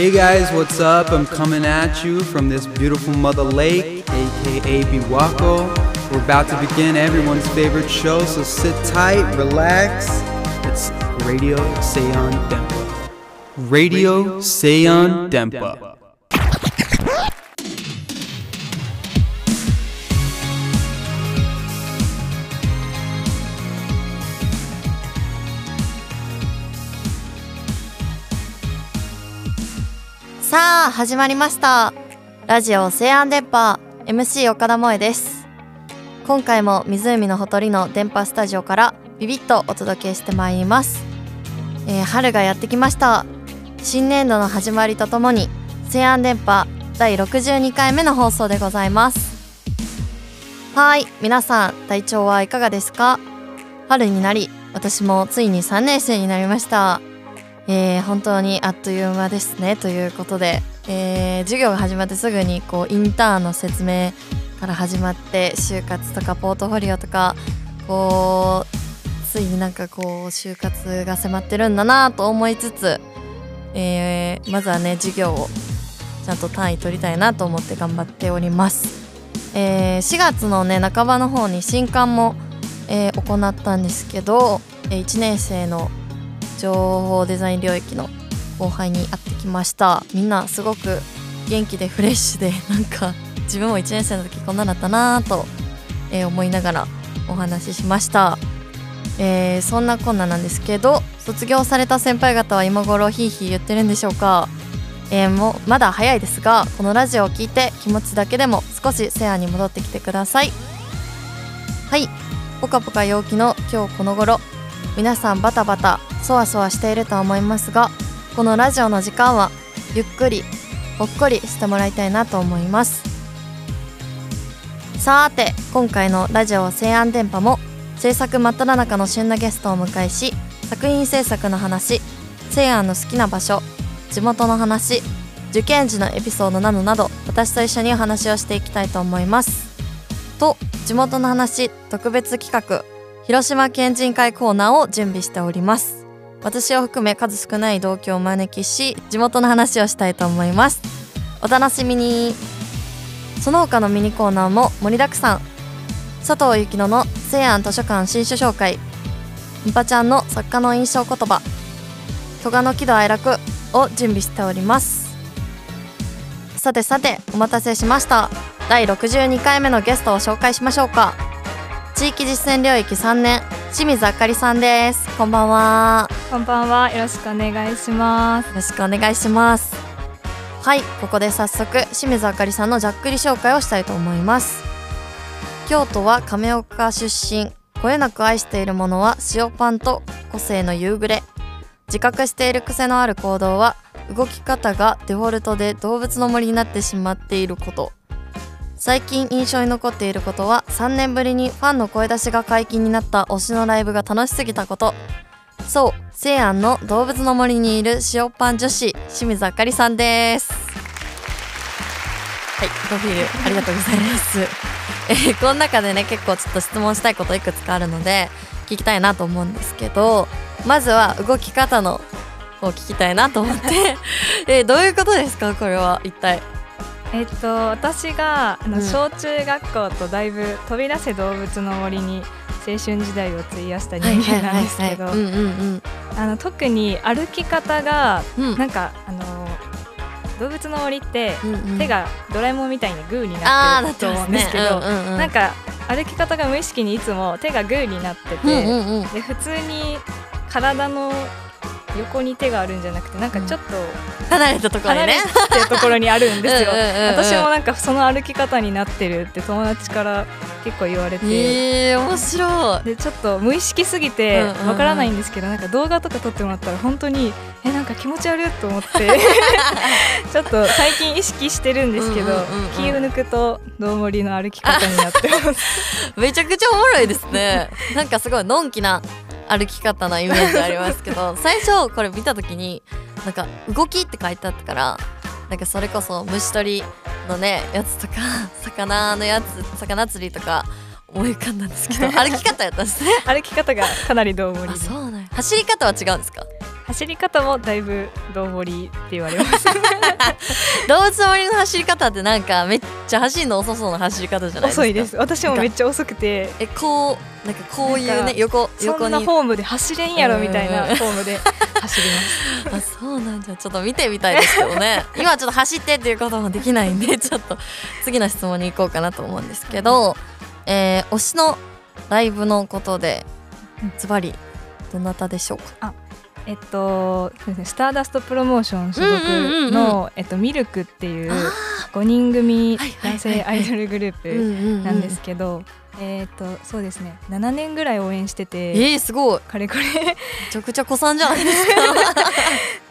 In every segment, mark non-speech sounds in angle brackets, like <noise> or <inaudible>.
Hey guys, what's up? I'm coming at you from this beautiful mother lake, aka Biwako. We're about to begin everyone's favorite show, so sit tight, relax. It's Radio Seion Dempa. Radio Seion Dempa. さあ始まりました。ラジオ西安電波 MC 岡田萌です。今回も湖のほとりの電波スタジオからビビッとお届けしてまいります、えー春がやってきました。新年度の始まりとともに西安電波第62回目の放送でございます。はい皆さん体調はいかがですか？春になり私もついに3年生になりました。えー本当にあっという間ですねということで、えー授業が始まってすぐにこうインターンの説明から始まって就活とかポートフォリオとかこうついになんかこう就活が迫ってるんだなと思いつつ、えーまずはね授業をちゃんと単位取りたいなと思って頑張っております、えー4月のね半ばの方に新刊も、えー行ったんですけど、え1年生の情報デザイン領域の後輩に会ってきました。みんなすごく元気でフレッシュでなんか自分も1年生の時こんなだったなぁと、えー思いながらお話ししました、えーそんなこんななんですけど卒業された先輩方は今頃ヒーヒー言ってるんでしょうか、えーもうまだ早いですがこのラジオを聞いて気持ちだけでも少しセアに戻ってきてください。はい。ポカポカ陽気の今日この頃皆さんバタバタそわそわしていると思いますがこのラジオの時間はゆっくりほっこりしてもらいたいなと思います。さて今回のラジオ西安電波も制作真っ只中の旬なゲストをお迎えし作品制作の話西安の好きな場所地元の話受験時のエピソードなどなど私と一緒にお話をしていきたいと思います。と地元の話特別企画広島県人会コーナーを準備しております。私を含め数少ない同居をお招きし地元の話をしたいと思います。お楽しみに。その他のミニコーナーも盛りだくさん。佐藤幸乃の西安図書館新書紹介。みぱちゃんの作家の印象言葉。戸賀の喜怒哀楽を準備しております。さてさてお待たせしました。第62回目のゲストを紹介しましょうか。地域実践領域3年。清水あかりさんです。こんばんは。こんばんは。よろしくお願いします。よろしくお願いします。はいここで早速清水あかりさんのざっくり紹介をしたいと思います。京都は亀岡出身。こよなく愛しているものは塩パンと個性の夕暮れ。自覚している癖のある行動は動き方がデフォルトで動物の森になってしまっていること最近印象に残っていることは3年ぶりにファンの声出しが解禁になった推しのライブが楽しすぎたこと。そう西安の動物の森にいる塩パン女子清水あかりさんです。はいプロフィール <laughs> ありがとうございます。えーこの中でね結構ちょっと質問したいこといくつかあるので聞きたいなと思うんですけどまずは動き方の方を聞きたいなと思って。<laughs> えーどういうことですか？これは一体えっと私があの、うん。小中学校とだいぶ飛び出せ動物の森に青春時代を費やした人間なんですけど特に歩き方がうん。うんなんかあの動物の森ってうんうん。手がドラえもんみたいにグーになっててると思うんですけど、うんうんうん。なんか歩き方が無意識にいつも手がグーになってて、うんうんうん。で普通に体の横に手があるんじゃなくてなんかちょっと離れたところにね。てるところにあるんですよ <laughs> うんうんうんうん。私もなんかその歩き方になってるって友達から結構言われて、えー、面白い。でちょっと無意識すぎてうんうんうん。わからないんですけど、なんか動画とか撮ってもらったら本当にえなんか気持ち悪いと思って。<laughs> ちょっと最近意識してるんですけど、うんうんうんうん。気を抜くと道盛りの歩き方になってます。<laughs> めちゃくちゃおもろいですね。なんかすごいのんきな歩き方なイメージありますけど <laughs> 最初これ見た時になんか「動き」って書いてあったからなんかそれこそ虫取りのねやつとか <laughs> 魚のやつ魚釣りとか思い浮かんだんですけど <laughs> 歩き方やったんですね。歩き方がかなり道盛りであそうなんや。走り方は違うんですか？走り方もだいぶ道堀りって言われます。<laughs> 動物の森の走り方ってなんかめっちゃ走るの遅そうな走り方じゃないですか。遅いです。私もめっちゃ遅くて。えこうなんかこういうね横横に。そんなフォームで走れんやろみたいなうんフォームで走ります。<laughs> あそうなんじゃちょっと見てみたいですけどね。<laughs> 今ちょっと走ってっていうこともできないんでちょっと次の質問に行こうかなと思うんですけど、えー推しのライブのことでうん。ズバリどなたでしょうか？えっとスターダストプロモーション所うんうんうんうん。属のえっとミルクっていうあ5人組男性アイドルグループなんですけど、えっとそうですね。7年ぐらい応援してて、えー、すごい。かれこれ。めちゃくちゃ子さんじゃないですか。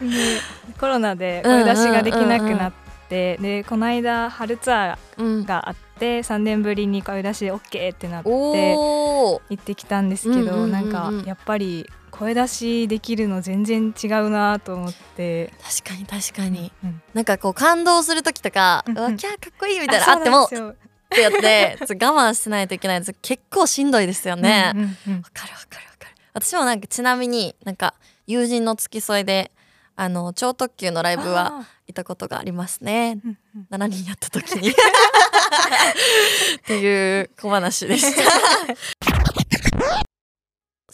<laughs> でコロナで声出しができなくなって、でこの間春ツアうんーがあって3年ぶりに声出し OK ってなって行ってきたんですけど、うんうんうんうん。なんかやっぱり声出しできるの全然違うなと思って、確かに確かに。うんなんかこう感動する時とか、うんうわキャーかっこいいみたいなあってもってやって我慢しないといけない。です結構しんどいですよね、うんうんうん。わかるわかるわかる。私もなんかちなみになんか友人の付き添いであの超特急のライブはあ行ったことがありますね。ーうんうん。7人やった時に。<laughs> っていう小話でした <laughs>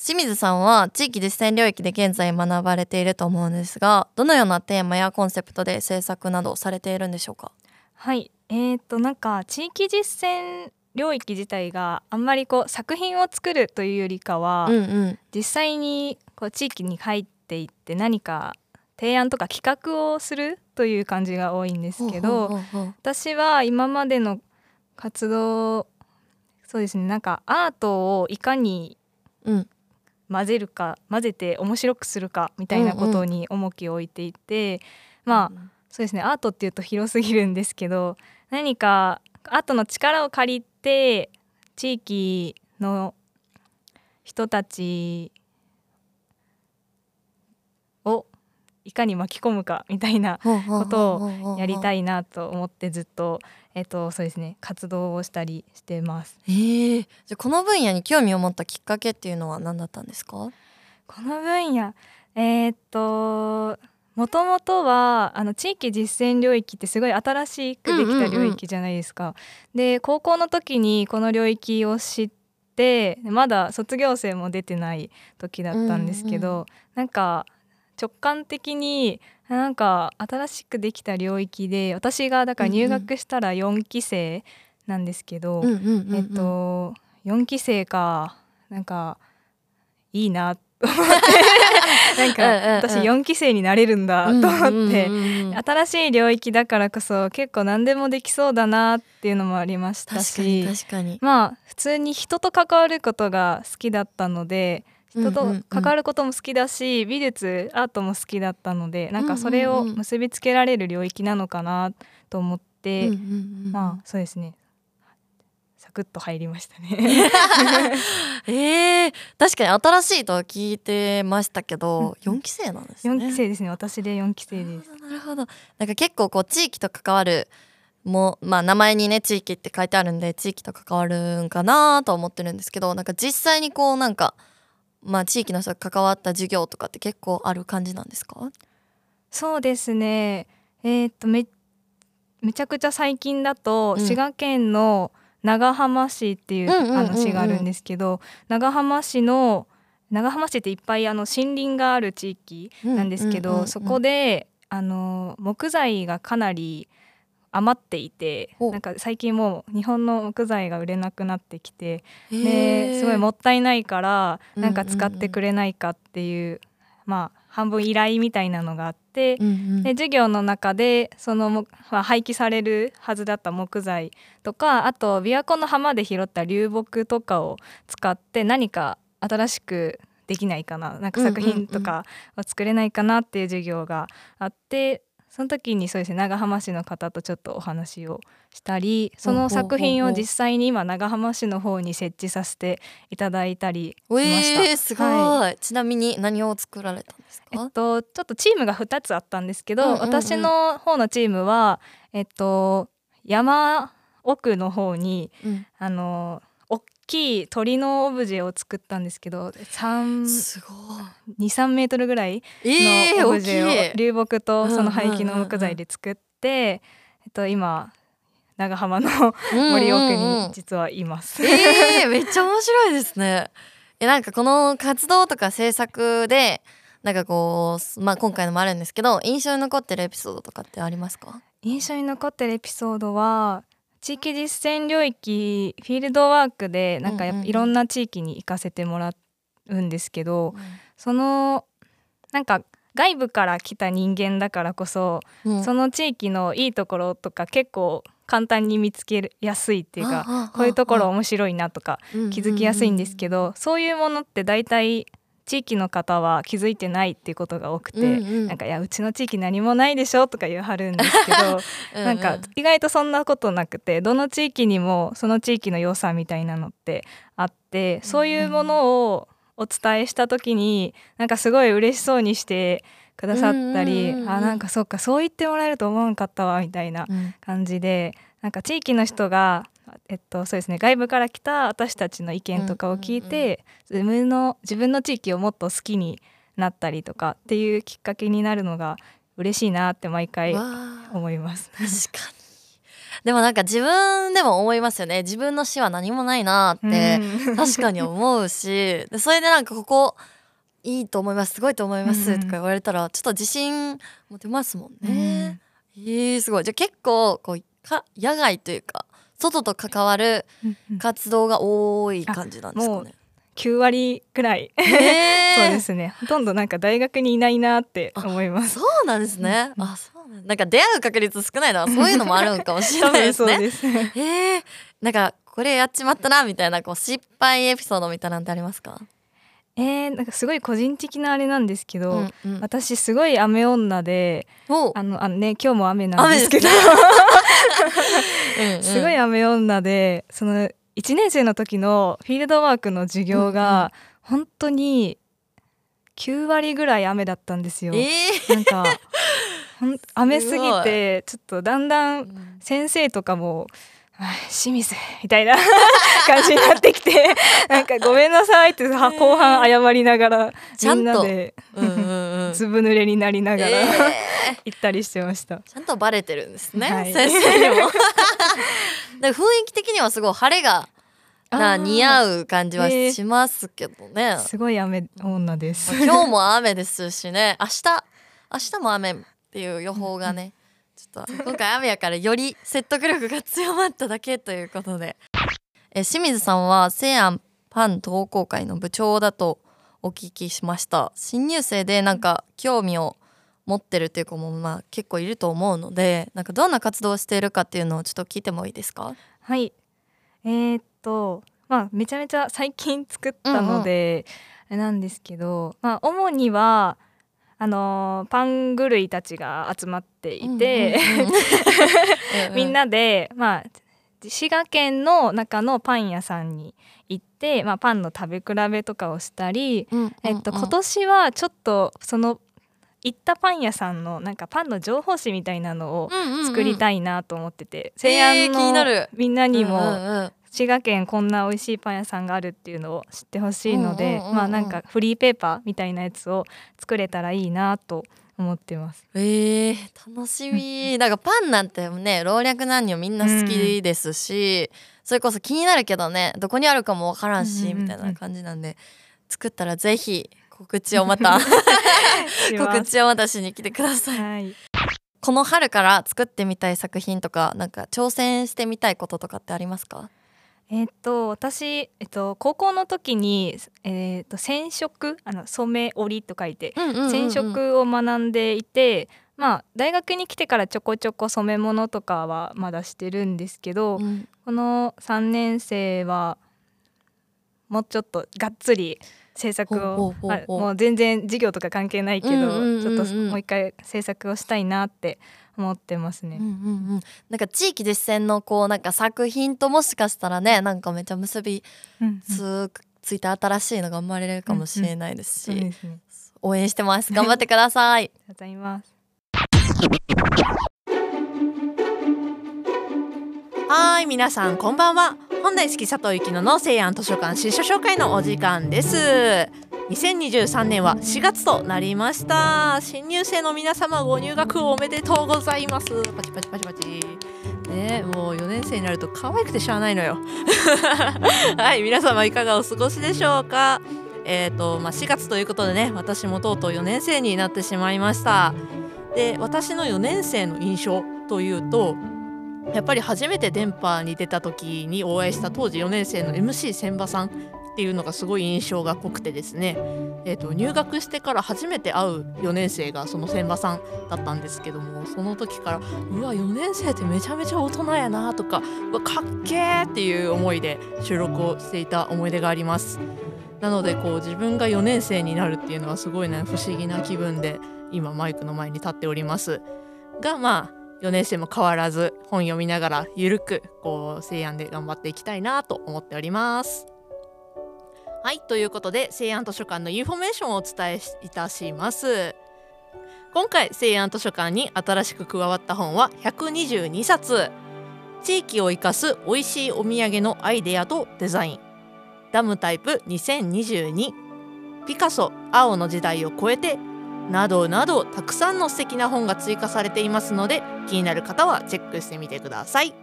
清水さんは地域実践領域で現在学ばれていると思うんですがどのようなテーマやコンセプトで制作などされているんでしょうか？はい。えー、となんか地域実践領域自体があんまりこう作品を作るというよりかは、うんうん。実際にこう地域に入っていって何か提案とか企画をするという感じが多いんですけどほうほうほう。私は今までの活動そうですねなんかアートをいかにうん混ぜるか混ぜて面白くするかみたいなことに重きを置いていて、まあそうですねアートっていうと広すぎるんですけど何かアートの力を借りて地域の人たちをいかに巻き込むかみたいなことをやりたいいなと思ってずっとえっとそうですね活動をしたりしてます。えー、じゃあこの分野に興味を持ったきっかけっていうのは何だったんですか？この分野えーっともともとはあの地域実践領域ってすごい新しくできた領域じゃないですか。で高校の時にこの領域を知ってまだ卒業生も出てない時だったんですけど、うんなんか直感的になんか新しくできた領域で私がだから入学したら4期生なんですけど、うんうんうんうん。えっと4期生かなんかいいなと思って <laughs> なんか私4期生になれるんだと思って、新しい領域だからこそ結構何でもできそうだなっていうのもありましたし確かに。まあ普通に人と関わることが好きだったので人と関わることも好きだし、美術アートも好きだったのでなんかそれを結びつけられる領域なのかなと思って、まあそうですね。サクッと入りましたね。<laughs> えー、確かに新しいとは聞いてましたけど、うん4期生なんですね。4期生ですね。私で4期生です。なるほどなんか結構こう地域と関わるもうまあ名前にね地域って書いてあるんで地域と関わるんかなとは思ってるんですけどなんか実際にこうなんかまあ地域の人が関わった授業とかって結構ある感じなんですか？そうですね。えーっとめめちゃくちゃ最近だと、うん。滋賀県の長浜市っていううんうんうんうんあの市があるんですけど、長浜市の長浜市っていっぱいあの森林がある地域なんですけど、そこであの木材がかなり余っていてなんか最近もう日本の木材が売れなくなってきてですごいもったいないからうんなんか使ってくれないかっていう、まあ半分依頼みたいなのがあって、うんうん。で授業の中でそのも、まあ、廃棄されるはずだった木材とかあと琵琶湖の浜で拾った流木とかを使って何か新しくできないかななんか作品とかを作れないかなっていう授業があってその時にそうですね長浜市の方とちょっとお話をしたりその作品を実際に今長浜市の方に設置させていただいたりしました。えー、すごい、はちなみに何を作られたんですか、えっと、ちょっとチームが2つあったんですけど、うんうんうん。私の方のチームは、えっと、山奥の方にうん。あの大きい鳥のオブジェを作ったんですけど3すご23メートルぐらいのオブジェをい。流木とその廃棄の木材で作って、えっと、今長浜の森奥うんうん。うんに実はいます。えー、めっちゃ面白いですね。えなんかこの活動とか制作でなんかこう、まあ、今回のもあるんですけど印象に残ってるエピソードとかってありますか？印象に残ってるエピソードは地域実践領域フィールドワークでなんかいろんな地域に行かせてもらうんですけど、そのなんか外部から来た人間だからこそ、うん。その地域のいいところとか結構簡単に見つけやすいっていうかこういうところあ面白いなとかうん気づきやすいんですけど、そういうものって大体地域の方は気づいてないっていうことが多くて、うんうん。なんか「いやうちの地域何もないでしょ」とか言わはるんですけど <laughs> うなんか意外とそんなことなくてどの地域にもその地域の良さみたいなのってあってそういうものをお伝えした時になんかすごい嬉しそうにしてくださったり、うんうんうんうん。あなんかそうかそう言ってもらえると思わんかったわみたいなうん。感じでなんか地域の人が、えっと、そうですね。外部から来た私たちの意見とかを聞いて、自分の自分の地域をもっと好きになったりとかっていうきっかけになるのが嬉しいなって毎回思います。確かに。でもなんか自分でも思いますよね。自分の死は何もないなってうん。確かに思うし。<laughs> でそれでなんかここいいと思います。すごいと思いますうんとか言われたらちょっと自信持てますもんうねん。えー、すごい。じゃあ結構こうか野外というか外と関わる活動が多い感じなんですかね。9割くらい、へー <laughs> そうですねほとんどなんか大学にいないなって思います。そうなんですね。うんあ、そうなんなんか出会う確率少ないのはそういうのもあるんかもしれないですね。<laughs> そうです。<laughs> えー、なんかこれやっちまったなみたいなこう失敗エピソードみたいなんてありますか？えー、なんかすごい個人的なあれなんですけど、うんうん。私すごい雨女でおあのあのね今日も雨なんですけど <laughs> うんうん。すごい雨女でその1年生の時のフィールドワークの授業が本当に9割ぐらい雨だったんですよ。えなんか雨すぎて <laughs> ちょっとだんだんー、先生とかも「はい清水」みたいな <laughs> 感じになってきて <laughs> なんか「ごめんなさい」っては後半謝りながら <laughs> みんなでうんうんうん。ずぶ濡れになりながら、えー行ったりしてました。ちゃんとバレてるんですね、はい先生にも。で雰囲気的にはすごい晴れがな似合う感じはえーしますけどね。すごい雨女です。今日も雨ですしね明日明日も雨っていう予報がねちょっと今回雨やからより説得力が強まっただけということで。え清水さんは西安パン同好会の部長だとお聞きしました。新入生でなんか興味を持ってるっていう子もまあ結構いると思うのでなんかどんな活動をしているかっていうのをちょっと聞いてもいいですか？はい。えーっと、まあ、めちゃめちゃ最近作ったので、あれなんですけど、まあ、主には、あのーパン狂いたちが集まっていて、みんななで、まあ、滋賀県の中のパン屋さんに行って、まあ、パンの食べ比べとかをしたり、えっと、今年はちょっとその行ったパン屋さんのなんかパンの情報誌みたいなのを作りいたいなと思ってて、えー西安のみんなにも、滋賀県こんな美味しいパン屋さんがあるっていうのを知ってほしいので、うんうんうんうん。まあなんかフリーペーパーみたいなやつを作れたらいいなと思ってます。えー、楽しみ。なんかパンなんてね老若男女みんな好きですし、それこそ気になるけどねどこにあるかもわからんし、うんうんうんみたいな感じなんで作ったらぜひ告知をまた <laughs> 告知をまたしに来てください。はい。この春から作ってみたい作品とかなんか挑戦してみたいこととかってありますか？えっと私えっと高校の時にえっと染色あの染め織りと書いて染色を学んでいて、まあ大学に来てからちょこちょこ染め物とかはまだしてるんですけど、うん。この3年生はもうちょっとがっつり制作をもう全然授業とか関係ないけど、ちょっともう一回制作をしたいなって思ってますね。うんうんうん、なんか地域実践のこうなんか作品ともしかしたらねなんかめちゃ結びうんうんつついた新しいのが生まれるかもしれないですし、そうですね。応援してます頑張ってくださいありがとうございます。はい皆さんこんばんは。本大好き佐藤幸乃の西安図書館新書紹介のお時間です。2023年は4月となりました。新入生の皆様ご入学おめでとうございます。パチパチパチパチ。ねもう4年生になると可愛くてしゃあないのよ。<laughs> はい皆様いかがお過ごしでしょうか。えーとまあ、4月ということでね私もとうとう4年生になってしまいました。で私の4年生の印象というとやっぱり初めて電波に出た時にお会いした当時4年生の MC 千葉さんっていうのがすごい印象が濃くてですね、えーと、入学してから初めて会う4年生がその千葉さんだったんですけどもその時からうわ4年生ってめちゃめちゃ大人やなとかうわかっけーっていう思いで収録をしていた思い出があります。なのでこう自分が4年生になるっていうのはすごいね不思議な気分で今マイクの前に立っておりますがまあ4年生も変わらず本読みながらゆるくこう成安で頑張っていきたいなと思っております。はいということで成安図書館のインフォメーションをお伝えいたします。今回西安図書館に新しく加わった本は122冊。地域を生かす美味しいお土産のアイデアとデザイン。ダムタイプ2022ピカソ青の時代を超えてなどなどたくさんの素敵な本が追加されていますので気になる方はチェックしてみてください。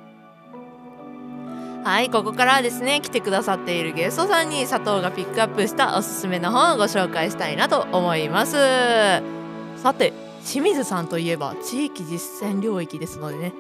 はいここからはですね来てくださっているゲストさんに佐藤がピックアップしたおすすめの本をご紹介したいなと思います。さて清水さんといえば地域実践領域ですのでね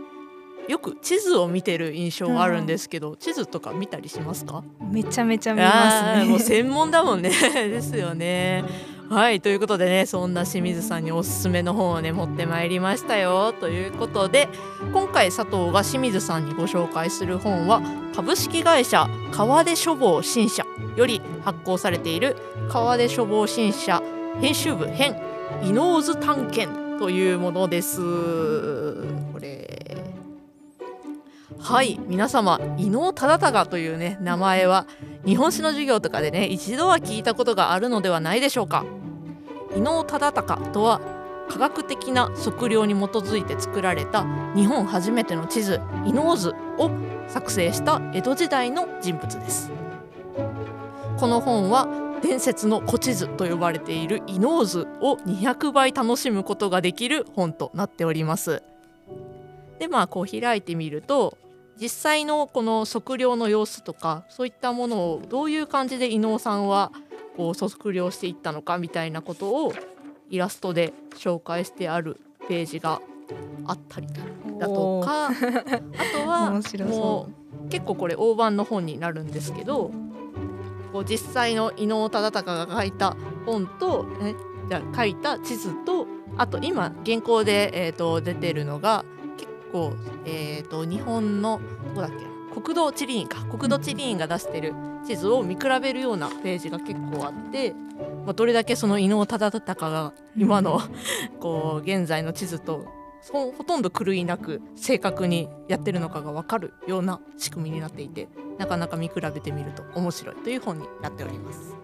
よく地図を見てる印象があるんですけど、うん、地図とか見たりしますか？めちゃめちゃ見ますね。もう専門だもんね。<laughs> ですよねはいということでねそんな清水さんにおすすめの本をね持ってまいりましたよ。ということで今回佐藤が清水さんにご紹介する本は株式会社川出書房新社より発行されている川出書房新社編集部編伊能津探検というものです。これはい皆様伊能忠敬というね名前は日本史の授業とかでね一度は聞いたことがあるのではないでしょうか。伊能忠敬とは科学的な測量に基づいて作られた日本初めての地図伊能図を作成した江戸時代の人物です。この本は伝説の古地図と呼ばれている伊能図を200倍楽しむことができる本となっております。でまあこう開いてみると実際のこの測量の様子とかそういったものをどういう感じで伊能さんはこう測量していったのかみたいなことをイラストで紹介してあるページがあったりだとかあとはもう結構これ大判の本になるんですけどこう実際の伊能忠敬が書いた本と、ね、じゃ書いた地図とあと今現行で、えーと、出てるのが結構、えーと、日本のどこだっけ？国土地理院か。国土地理院が出してる地図を見比べるようなページが結構あって、まあ、どれだけその伊能忠敬が今の <laughs> こう現在の地図とほとんど狂いなく正確にやってるのかが分かるような仕組みになっていてなかなか見比べてみると面白いという本になっております。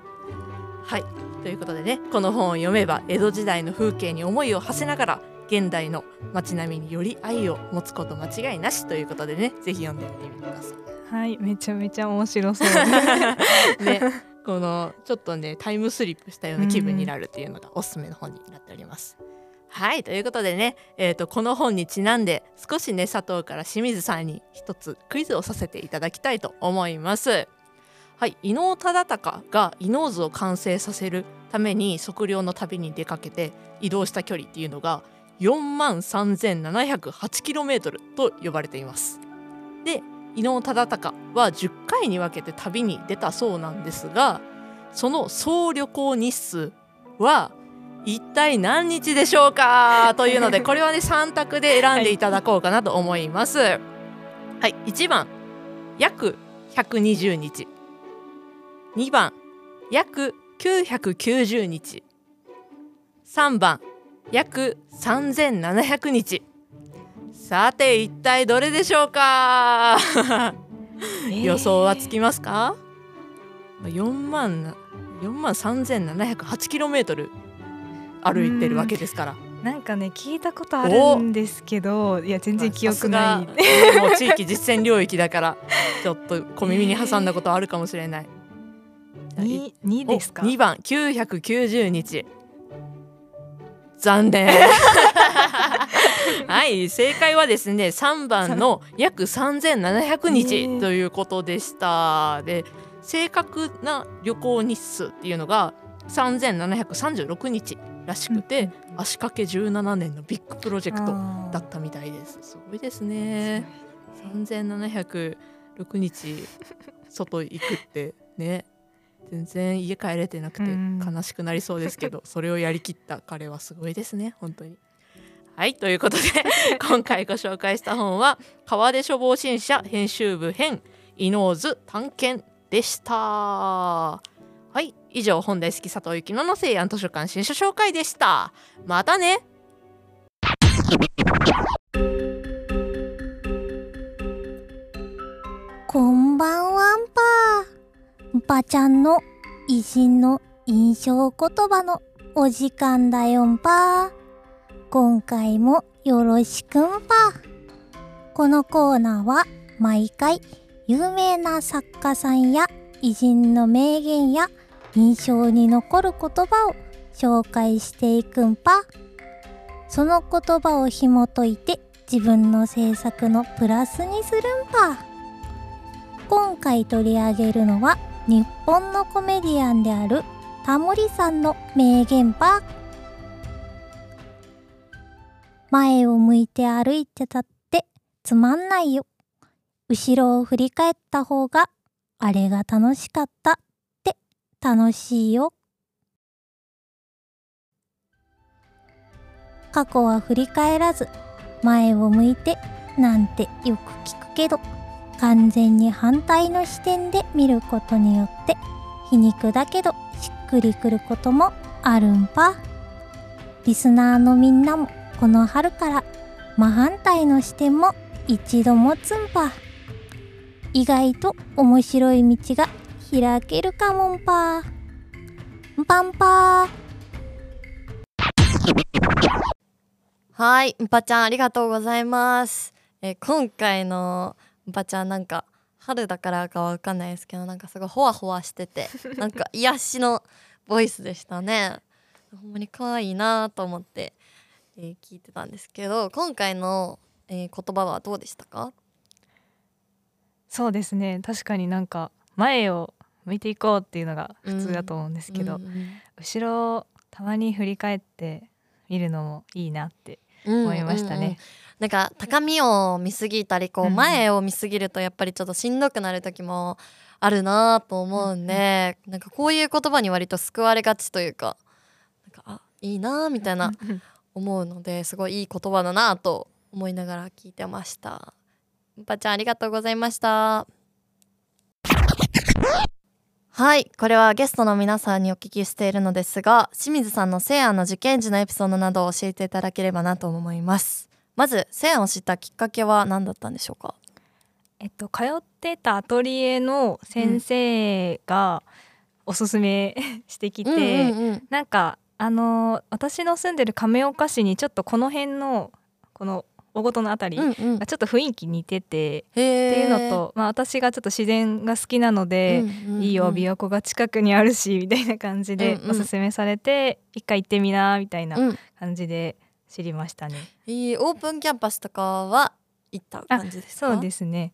はい。ということでねこの本を読めば江戸時代の風景に思いを馳せながら現代の街並みにより愛を持つこと間違いなしということでねぜひ読んでみてください。はいめちゃめちゃ面白そう <laughs> ねこのちょっとねタイムスリップしたような気分になるっていうのがおすすめの本になっております。はいということでね、えーと、この本にちなんで少しね佐藤から清水さんに一つクイズをさせていただきたいと思います。はい伊能忠敬が伊能図を完成させるために測量の旅に出かけて移動した距離っていうのが4万 3708km と呼ばれています。で伊能忠敬は10回に分けて旅に出たそうなんですがその総旅行日数は一体何日でしょうか？<laughs> というのでこれはね3択で選んでいただこうかなと思います。はい、はい、1番約120日2番約990日3番約3700日。さて一体どれでしょうか？予想はつきますか、えー、4万4万3708キロメートル歩いてるわけですから。なんかね聞いたことあるんですけどいや全然記憶ない。さすが。<laughs> もう地域実践領域だからちょっと小耳に挟んだことあるかもしれない。に2ですか？2番990日残念。はい正解はですね3番の約3700日ということでした。で正確な旅行日数っていうのが3736日らしくて、足掛け17年のビッグプロジェクトだったみたいです。すごいですね。3706日外行くってね全然家帰れてなくてうん悲しくなりそうですけど、<laughs> それをやりきった彼はすごいですね本当に。はいということで <laughs> 今回ご紹介した本は「川出処方新社編集部編伊能津探検」でした。はい以上本大好き佐藤幸乃の西安図書館新書紹介でした。またねこんばんはんぱ。ばちゃんの偉人の印象言葉のお時間だよんぱ。今回もよろしくんぱ。このコーナーは毎回有名な作家さんや偉人の名言や印象に残る言葉を紹介していくんぱ。その言葉を紐解いて自分の制作のプラスにするんぱ。今回取り上げるのは日本のコメディアンであるタモリさんの名言パ前を向いて歩いてたってつまんないよ。後ろを振り返った方があれが楽しかった。って楽しいよ。過去は振り返らず前を向いてなんてよく聞くけど。完全に反対の視点で見ることによって皮肉だけどしっくりくることもあるんぱリスナーのみんなもこの春から真反対の視点も一度持つんぱ意外と面白い道が開けるかもんぱんぱんぱはい、んぱちゃんありがとうございます。え今回のんぱちゃんなんか春だからかわかんないですけどなんかすごいホワホワしてて <laughs> なんか癒しのボイスでしたね。ほんまに可愛いなと思って、えー聞いてたんですけど今回の、えー言葉はどうでしたか？そうですね確かになんか前を向いていこうっていうのが普通だと思うんですけど、うんうん後ろをたまに振り返って見るのもいいなってうん思いましたね。うんうんなんか高みを見すぎたりこう前を見すぎるとやっぱりちょっとしんどくなる時もあるなと思うんで、なんかこういう言葉に割と救われがちというかなんかあいいなみたいなうん思うのですごいいい言葉だなと思いながら聞いてました。んぱちゃんありがとうございました。はいこれはゲストの皆さんにお聞きしているのですが清水さんの西安の受験時のエピソードなどを教えていただければなと思いますまず西安を知ったきっかけは何だったんでしょうか？えっと通ってたアトリエの先生がおすすめしてきて、うんうんうん。なんかあのー私の住んでる亀岡市にちょっとこの辺のこの大ごとのあたりうんうん。がちょっと雰囲気似てて、っていうのと、まあ、私がちょっと自然が好きなので、うんうんうん。いいよ琵琶湖が近くにあるしみたいな感じでうんうん。おすすめされて、一回行ってみなみたいなうん。感じで知りましたね。いいオープンキャンパスとかは行った感じですか？そうですね。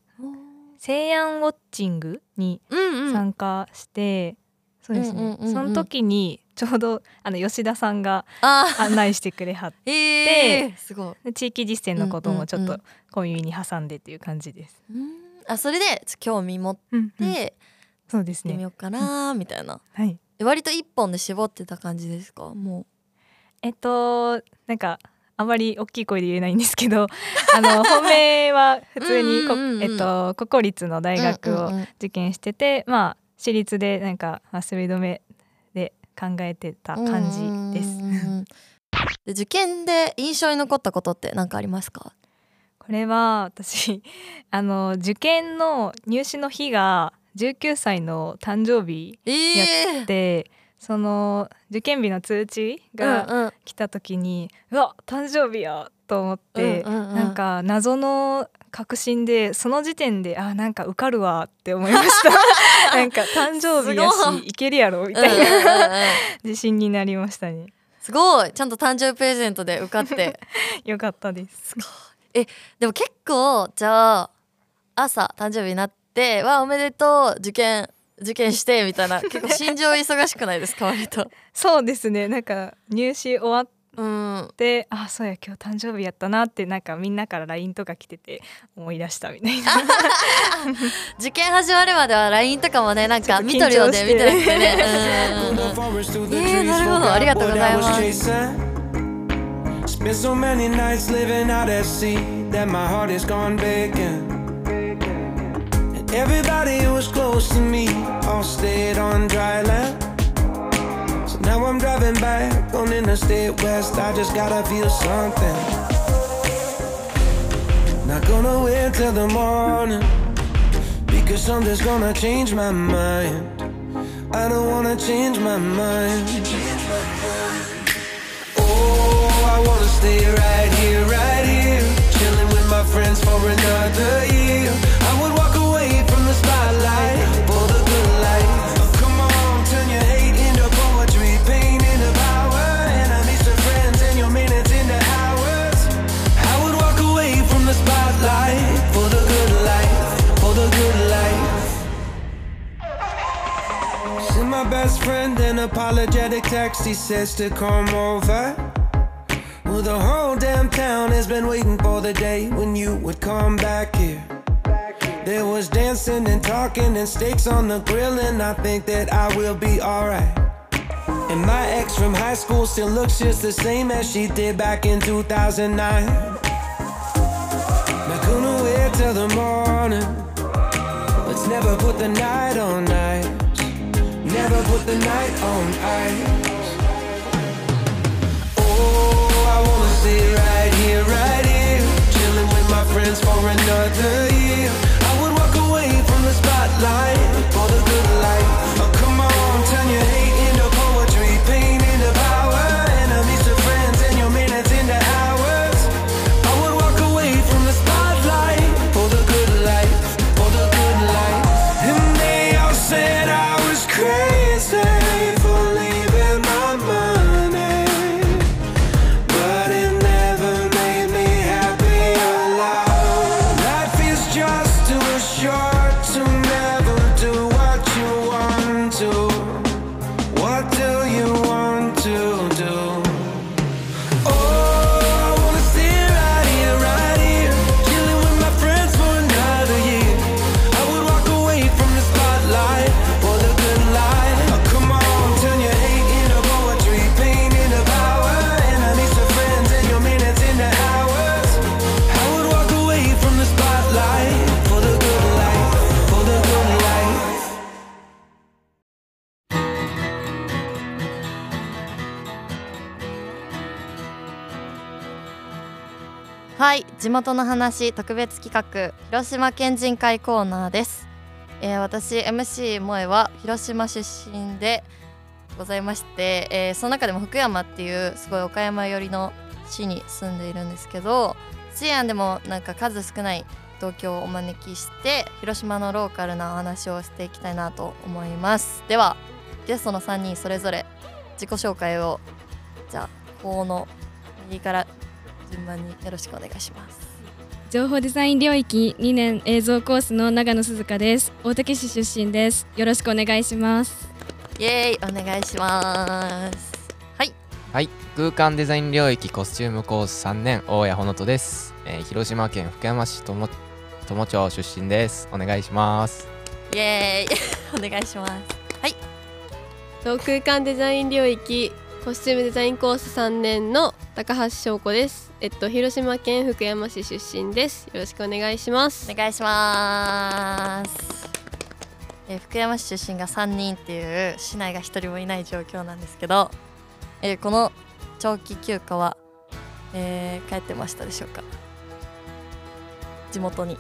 西安ウォッチングにうんうん。参加して、そうですね、うんうんうんうんその時にちょうどあの吉田さんがあ案内してくれはっーえー、すごい。て地域実践のこともちょっとうんうん小耳に挟んでっていう感じです。うん。あそれでちょっと興味持っうんうん。てそうですね。行ってみようかなみたいな、はい。え割と一本で絞ってた感じですか？もえっとなんかあまり大きい声で言えないんですけど、<laughs> あの本命は普通にこうんうんうんうん。えっと国公立のう大学をうんうんうん。受験してて、まあ私立でなんかまあ滑り止めで考えてた感じです。うんうんうんで受験で印象に残ったことって何かありますか？これは私あの受験の入試の日が19歳の誕生日ええでその受験日の通知がうんうん。来た時に、うわ誕生日やと思って、うんうんうん。なんか謎の確信でその時点であなんか受かるわって思いました。<laughs> なんか誕生日やしい。けるやろみたいうんうんうんなうん。自信になりましたね。すごい。ちゃんと誕生日プレゼントで受かって。<laughs> よかったです。でも結構じゃあ朝誕生日になってわおめでとう受験受験してみたいな。<laughs> 結構心情忙しくないですか？割と。そうですね。なんか入試終わっうん。てあそうや今日誕生日やったなってなんかみんなから LINE とか来てて思い出したみたいな。<laughs> 受験始まるまでは LINE とかもねなんか見とるよね。見て。なくえーなるほど。ありがとうございます。Spent so many nights living out at sea that my heart is gone vacant. Everybody who was close to me all stayed on dry land. So now I'm driving back on Interstate West. I just gotta feel something. Not gonna wait till the morning because something's gonna change my mind. I don't wanna change my mind. Oh, I wanna stay right here, right here. Chilling with my friends for another year. Friend an apologetic text. He says to come over. Well, the whole damn town has been waiting for the day when you would come back here. There was dancing and talking and steaks on the grill, and I think that I will be alright. And my ex from high school still looks just the same as she did back in 2009. Not gonna wait till the morning. Let's never put the night on ice. Never put the night on ice. Oh, I wanna stay right here, right here. Chilling with my friends for another year. I would walk away from the spotlight for the good life. 地元の話特別企画広島県人会コーナーです、えー私 MC 萌えは広島出身でございまして、えーその中でも福山っていうすごい岡山寄りの市に住んでいるんですけどシアンでもなんか数少ない東京をお招きして広島のローカルなお話をしていきたいなと思います。ではゲストの3人それぞれ自己紹介をじゃあこの右から順番によろしくお願いします。情報デザイン領域2年映像コースの長野鈴香です。大竹市出身です。よろしくお願いします。イエーイお願いします。はい。はい。空間デザイン領域コスチュームコース3年大谷ほのとです、えー広島県福山市友友町出身です。お願いします。イエーイ。<laughs> お願いします。と空間デザイン領域コスチュームデザインコース3年の高橋翔子です。えっと広島県福山市出身です。よろしくお願いします。お願いします、えー福山市出身が3人っていう市内が1人もいない状況なんですけど、えーこの長期休暇は、えー帰ってましたでしょうか？地元に。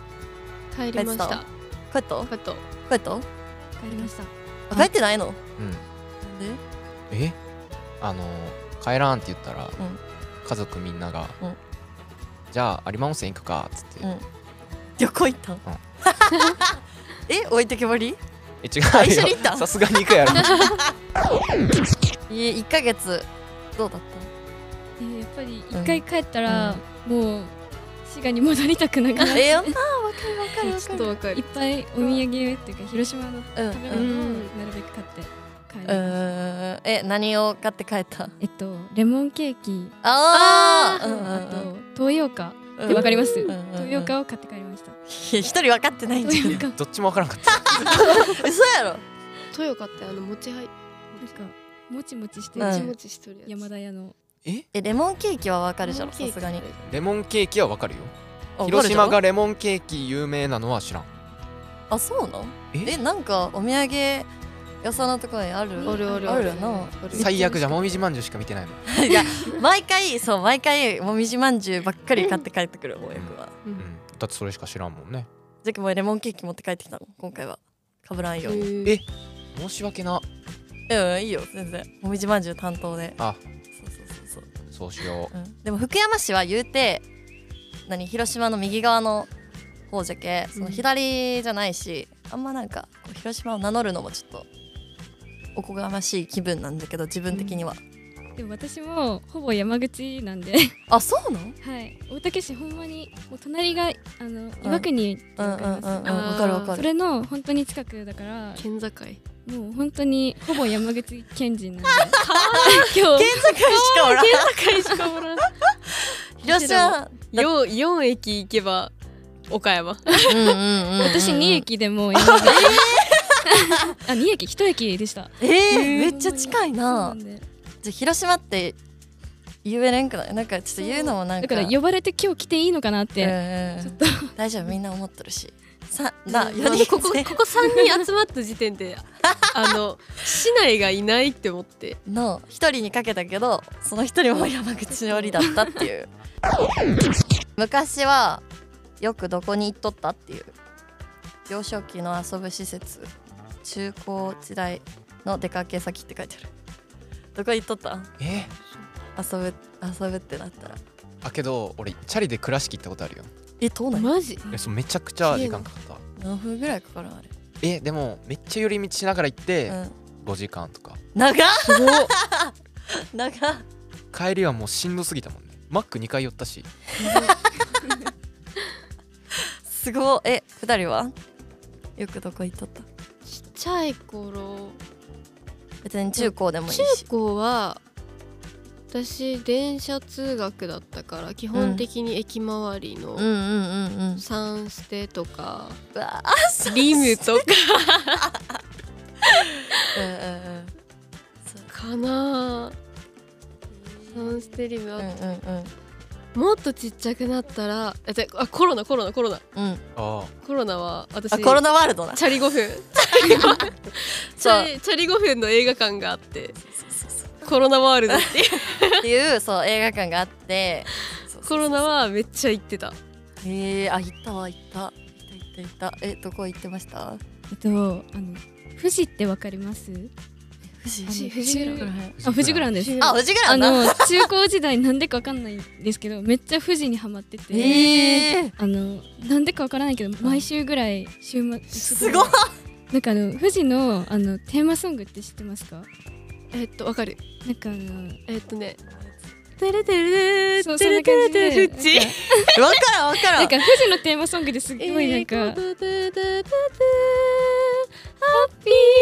帰りました。帰った？カット帰った？帰りました。あ帰ってないの？うん。なんでえ？あの帰らんって言ったら、ん。家族みんなが、うん。じゃあ有馬温泉行くかっつって、うん。旅行行ったん？<laughs> え置いてけぼり？え違う一緒に行った？さすがに行くやろ。<laughs> い1ヶ月。どうだっえーやっぱり一回帰ったら、もう滋賀に戻りたくなくなたってえー、あーわかるわかるわちかる。<laughs> ょっとわかる。いっぱいお土産っていうか広島のうん。食べ物をなるべく買って帰うる、ーん。え何を買って帰った？えっとレモンケーキ。あー！あうんうんうん。と東洋菓うん。ってわかります、うんうんうん東洋菓を買って帰りました。一人分かってないんじゃんどっちもわからんかった。<laughs> 嘘やろ。豊かってあのもちはいもちもちしてもちもちしとるやつ。山田屋の。え？えレモンケーキは分かるじゃろレモンケーキ。さすがに。レモンケーキはわかるよ。あ広島がレモンケーキ有名なのは知らん。あそうなんえ？えなんかお土産屋さんのところにある？あるある。あるよなある。最悪じゃもみじまんじゅうしか見てないもん、いや毎回そう毎回もみじまんじゅうばっかり買って帰ってくる親子は。うん、だってそれしか知らんもんね。じゃあもうレモンケーキ持って帰ってきたの？今回は。かぶらんように。え申し訳な。うんいいよ全然。もみじまんじゅう担当で。あ。そうそうそうそう。そうしよう。うん。でも福山市は言うて何？広島の右側の方じゃけその左じゃないし、あんまなんかこう広島を名乗るのもちょっとおこがましい気分なんだけど自分的には、でも私もほぼ山口なんで。あそうなんはい。大竹市ほんまにもう隣があの岩国わかります。うんうんうんあーわかるわかる。それの本当に近くだから県境もう本当にほぼ山口県人なんで。<laughs> 今日。県境しかおらん。県境しかおらん。広島。四四駅行けば岡山。うんうんうんうん私2駅でもう山口 <laughs> あ2駅1駅でした。えー、めっちゃ近いな。じゃあ広島って言えれんくない？なんかちょっと言うのもなんか。だから呼ばれて今日来ていいのかなって、うんちょっと。大丈夫みんな思ってるし。さ <laughs> なあ4人のここここ三人集まった時点で <laughs> あの市内がいないって思って。<laughs> の一人にかけたけどその一人も山口のりだったっていう。昔はよくどこに行っとったっていう。幼少期の遊ぶ施設中高時代の出かけ先って書いてある。どこ行っとった？え？遊ぶ遊ぶってなったら。あけど俺チャリで倉敷行ったことあるよ。えどうなんマジ？えそうめちゃくちゃ時間かかった。何分ぐらいかかるあれ？えでもめっちゃ寄り道しながら行って、うん。5時間とか。長っ！<laughs> 長っ！帰りはもうしんどすぎたもんね。マック2回寄ったし。すごいえ二人は？よくどこ行っとった？ちっちゃい頃。別に中高でもいい中し高は私電車通学だったから基本的に駅周りのうん。うんうんうんサンステとかリムとか。<laughs> うんうんうん。かなサンステリムあうんうんもっとちっちゃくなったらあコロナコロナコロナ。うん。うんあ。コロナは私あコロナワールドな。チャリ5分 <laughs> チャリチャリ5分の映画館があってコロナワールドっていうっていうそう映画館があってコロナはめっちゃ行ってた。へえあ行ったわ行った。行った行った行った。えどこ行ってました？えっとあの富士ってわかります？富士？富士ここら辺あ富士グランです。あ富士グラあンなの中高時代なんでかわかんないんですけどめっちゃ富士にハマってて、へえあのなんでかわからないけど毎週ぐらい週末すごいなんかあの富士のあのテーマソングって知ってますか？えっとわかる。なんかあのえっとね。テレテレそうテレテレテレ富士なんかわからんわからなんんか富士のテーマソングですっごいなんか、ハッピー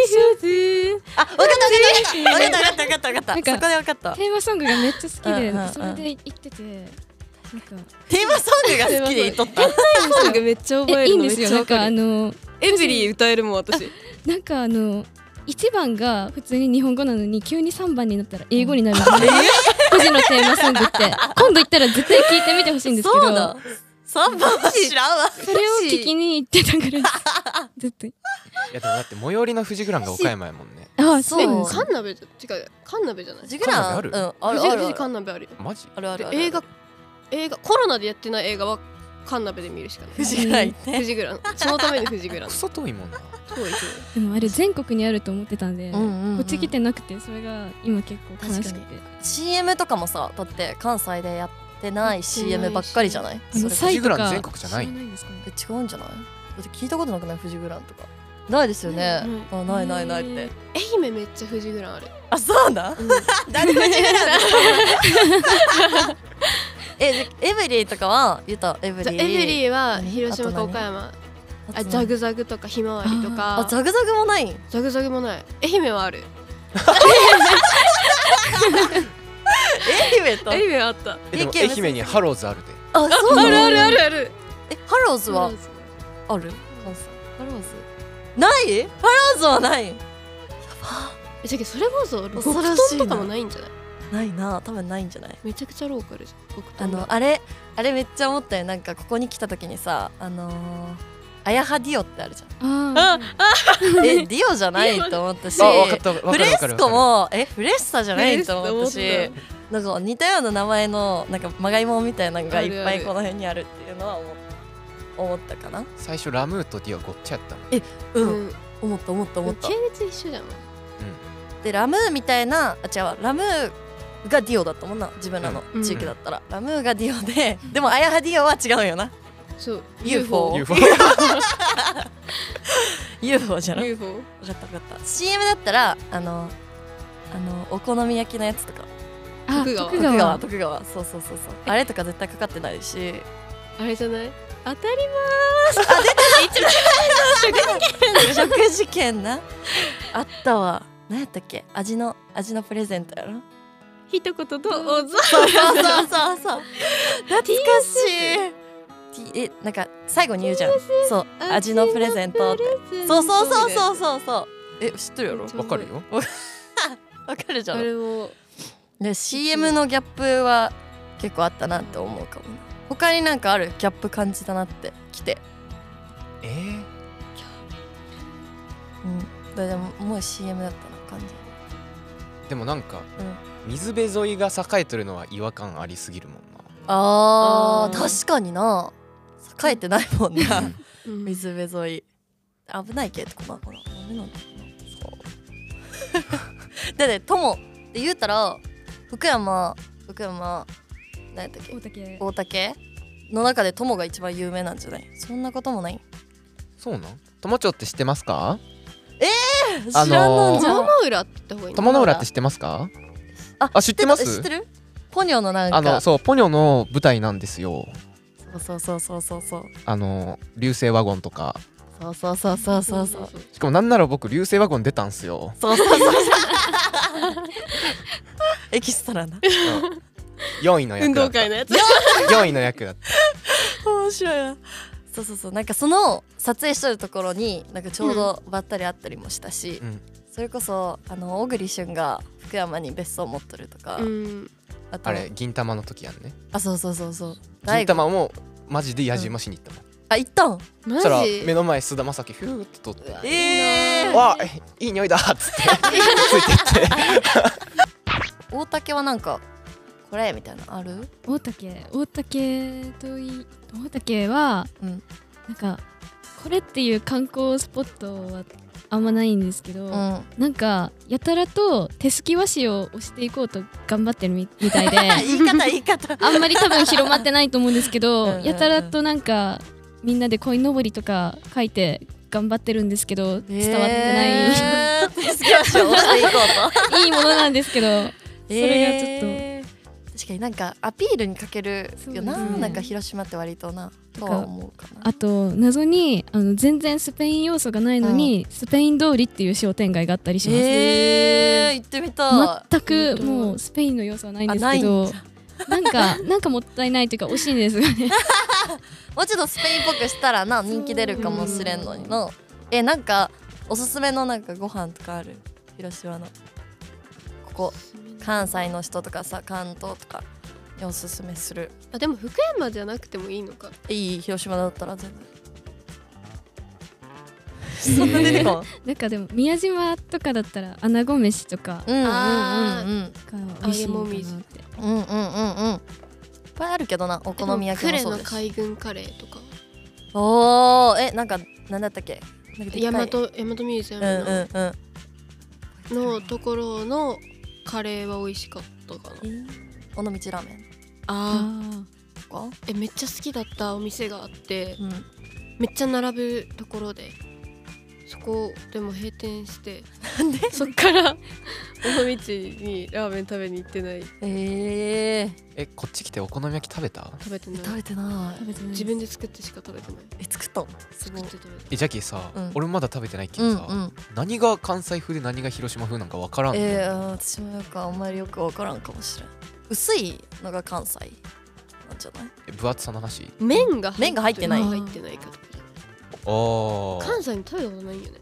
ショーズあわかったわかったわかったわかったわかったなんかそこでわかったテーマソングがめっちゃ好きで、それで行っててテーマソングが好きで言っとったソングめっちゃ覚ええいいんるのめっですよ。なんかあちゃわかる。のエブリー歌えるもん私。なんかあの1番が普通に日本語なのに急に3番になったら英語になるんですよ、富士のテーマソングって。今度行ったら絶対聞いてみてほしいんですけど。そうだ三番は知らんわ。それを聞きに行ってたからずっといやでもだって最寄りの富士グランが岡山やもんね。あそう。カンナベじゃ違う。カンナベじゃない？富士グランあるうんあるあ富士富士るある。カンナベあるよ。マジ？あるあるある映画映画コロナでやってない映画はカンナベで見るしかない。富士グラン行って富士グランそのために富士グランクソ遠いもんな。すごい。すでもあれ全国にあると思ってたんで、うんうんうん。こっち来てなくてそれが今結構悲しくて。CM とかもさだって関西でやってない CM ばっかりじゃない？あのそれサイとか。フジグラン全国じゃない？知らないですかねえ違うんじゃない？だって聞いたことなくない？フジグランとか。ないですよね、あないないないって。愛媛めっちゃ富士グランある。あそうだ、<laughs> 誰フジグランえでエブリーとかは言ったエブリーエブリーは何広島か岡山。あザグザグとかひまわりとか。あザグザグもない？ザグザグもない。愛媛はある。<laughs> 愛媛と？愛媛あった。えでも意見愛媛にハローズあるで。あそうなの？あるあるあるある。えハローズは？ある？ハローズ。ない？ハローズはない。えじゃけどそれこそ恐極ろしいな。東とかもないんじゃない？ないな多分ないんじゃない？めちゃくちゃローカルじゃん。極あ東のあれあれめっちゃ思ったよ。なんかここに来た時にさあのーあやはディオってあるじゃん。あえディオじゃない？と思ったしあ分かった分かフレスコもえフレッサじゃない？と思ったしなんか似たような名前のなんかまがいもんみたいなのがいっぱいこの辺にあるっていうのは思っ思ったかな？最初ラムーとディオごっちゃやったの。うん、うん。思った思った思った。系列一緒じゃん。でラムーみたいなあ違うわ。ラムーがディオだったもんな自分らの地域だったら、ラムーがディオででもあやはディオは違うよな。そう。UFO UFO UFO じゃない？UFO 分かった分かった。CM だったらあのあのお好み焼きのやつとか。あ徳川。徳徳川川徳川。そうそうそうそう。あれとか絶対かかってないし。あれじゃない？当たり食事券な。あったわ。何やったっけ？味の味のプレゼントやろ一言どうぞ。そうそうそうそう。そう懐かしい。えなんか最後に言うじゃん。そう。味のプレゼントって。そうそうそうそうそうそう。え知ってるやろ分かるよ。わかる <laughs> じゃあんれもで CM のギャップは結構あったなって思うかもな。他になんかあるギャップ感じたなって来て。えー？うん。だでももう CM だったな感じ。でもなんかうん水辺沿いが栄えてるのは違和感ありすぎるもんな。あーあー。確かにな。栄えてないもんな。うん。水辺沿い。危ないけどなほらダメなんだよなそうだって友って言うたら福山福山何やったっけ？大竹。大竹？の中で友が一番有名なんじゃない？そんなこともない？そうなん？友町って知ってますか？知らんのんじゃ。ん、友の浦って言った方がいい友の浦って知ってますか？ああ知ってます？知ってる？ポニョのなんか。あのそうポニョの舞台なんですよ。そうそうそうそうそうそう。あの流星ワゴンとか。そうそうそうそうそう。そうしかもなんなら僕流星ワゴン出たんすよ。そうそうそうそう。エキストラな。4位の役運動会のやつ。4位の役だった。面白いな。そうそうそう。なんかその撮影してるところになんかちょうどばったり会ったりもしたし、うん。それこそあの小栗旬が福山に別荘持ってるとか、うん。あとあれ銀玉の時やんね。あそうそうそうそう。銀玉もマジで矢島しに行ったもん、あ行ったん？マそしたらジ目の前菅田将暉フーって撮って。えー、わあいい匂いだっつって。<laughs> ついてって。大竹はなんかこれみたいなのある？大竹。大竹とい大竹は、うん。なんかこれっていう観光スポットはあんまないんですけど、うん。なんかやたらと手すき和紙を押していこうと頑張ってるみみたいで <laughs> 言い方言い方。あんまり多分広まってないと思うんですけどうんうんうん。やたらとなんかみんなで鯉のぼりとか書いて頑張ってるんですけど伝わってない、えー、手すき足を押していこうと。<laughs> いいものなんですけどそれがちょっと、えー確かになんかアピールにかけるよな、ね。なんか広島って割となとは思うかな。あと謎にあの全然スペイン要素がないのに、スペイン通りっていう商店街があったりします、えー、行ってみたい。全くもうスペインの要素はないんですけどなんか <laughs> なんかもったいないというか惜しいんですがね。もうちょっとスペインっぽくしたらな人気出るかもしれんのにのえなんかおすすめのなんかご飯とかある？広島の。ここ。関西の人とかさ関東とか。におすすめする。あでも福山じゃなくてもいいのか。いい広島だったら全然そんな出てこん？<laughs> なんかでも宮島とかだったら穴子飯とか。うんうんうんあうん。が美味しいのかなって。うんうんうんうんいっぱいあるけどなお好み焼きもクレのそうです。海軍カレーとか。おーえなんかなんだったっけ？なんかでっかい。大和大和ミュージアうんうんムうん。ののところのカレーは美味しかったかな。えー尾道ラーメン。ああえめっちゃ好きだったお店があってうん。めっちゃ並ぶところでそこでも閉店してなんで？そっから尾道にラーメン食べに行ってない。えー。えこっち来てお好み焼き食べた？食べてない。食べてない。食べてない。自分で作ってしか食べてない。え作ったの？作って食べてえジャキさ、うん。俺まだ食べてないけどさ、うんうん。何が関西風で何が広島風なんか分からんの、えー、私もなんかあんまりよくわからんかもしれん薄いのが関西なんじゃない？え分厚さの話？麺が麺が入ってない入ってない。かとかああ関西に食べたことないよね。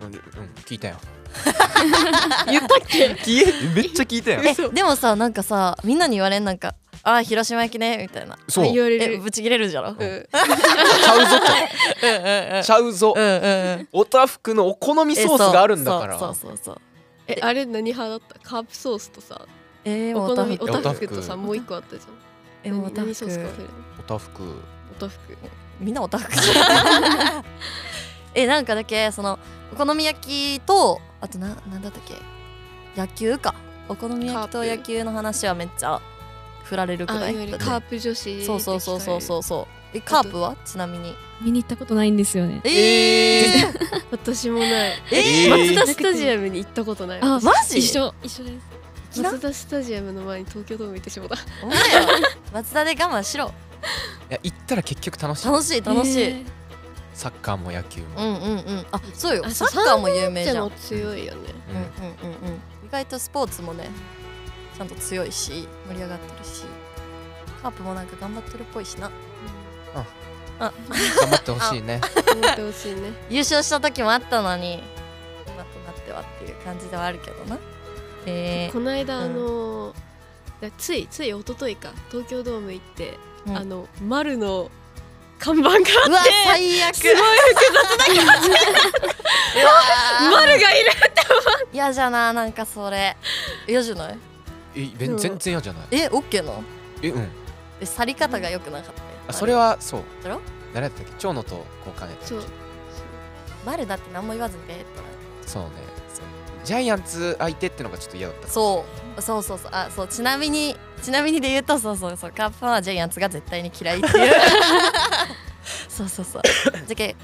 うん、うん、聞いたよ。<laughs> 言ったっけ？聞えめっちゃ聞いたよ。えでもさなんかさみんなに言われんなんか「あー広島焼きね」みたいな。そう。あ言われる。えぶち切れるじゃろ？うん。うんちゃうぞうんうんとちゃうぞ、うんうんうん。おたふくのお好みソースがあるんだから。そうそうそうそう。えあれ何派だった？カープソースとさえー、おもう好みおたおたふく。とさもう一個あったじゃんえおたふく。た。おたふく。おたふく。みんなおたふく。えなんかだけそのお好み焼きとあとななんだったっけ？野球か。お好み焼きと野球の話はめっちゃ振られるくらい？カープ女子そうそうそうそうそうそう。えカープは？ちなみに。見に行ったことないんですよね。えー、<laughs> 私もない。ええ松田スタジアムに行ったことない。あマジ？一緒。一緒です松田スタジアムの前に東京ドーム行ってしまった。お前や。松田で我慢しろ。いや行ったら結局楽しい。楽しい楽しい、えーサッカーも野球も、うんうんうん。あそうよ。あサッカーも有名じゃん。も強いよね。うん。うんうんうん。意外とスポーツもねちゃんと強いし盛り上がってるし。カープもなんか頑張ってるっぽいしな。頑張ってほしいね。<laughs> 思ってほしいね。優勝した時もあったのに今となってはっていう感じではあるけどなえこの間うん。あのーついつい一昨日か東京ドーム行ってうん。あの丸の看板がー、うわ最悪。すごい複雑な気持ち丸がいる嫌じゃななんかそれ。嫌じゃない？え全然嫌じゃない？えオッケーの？えうん。え去り方が良くなかった？よあそれはそう。だろ？誰だったっけ？長野と交換やったっけ？そう。丸だって何も言わずにベーっとなそうねジャイアンツ相手ってのがちょっと嫌だったそう。そうそうそう。あそう。ちなみにちなみにで言うとそうそうそう。カープファンはジャイアンツが絶対に嫌いっていう。<laughs> そうそうそう。じゃけ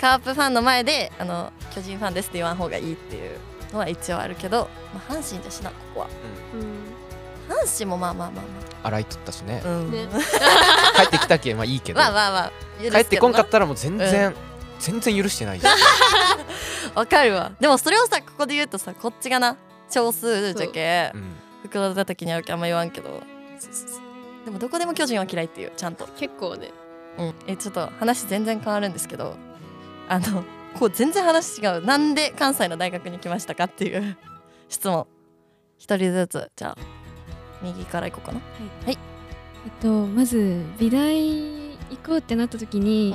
カープファンの前であの巨人ファンですって言わん方がいいっていうのは一応あるけど、まあ、阪神だしなここは。うん。阪神もまあまあまあ洗い取ったしね。まあうん、ね。<laughs> 帰ってきたけまあいいけど。<laughs> まあまあまあ。帰ってこんかったらもう全然、全然許してないし <laughs> わかるわ。でもそれをさここで言うとさこっちがな少数じゃけう。ん。袋叩きにあるけあんま言わんけど。そうそうそう。でもどこでも巨人は嫌いっていうちゃんと。結構ね。うん、えちょっと話全然変わるんですけどあのこう全然話違う。なんで関西の大学に来ましたかっていう <laughs> 質問。一人ずつ。じゃあ右からいこうかな。えっとまず美大行こうってなった時に、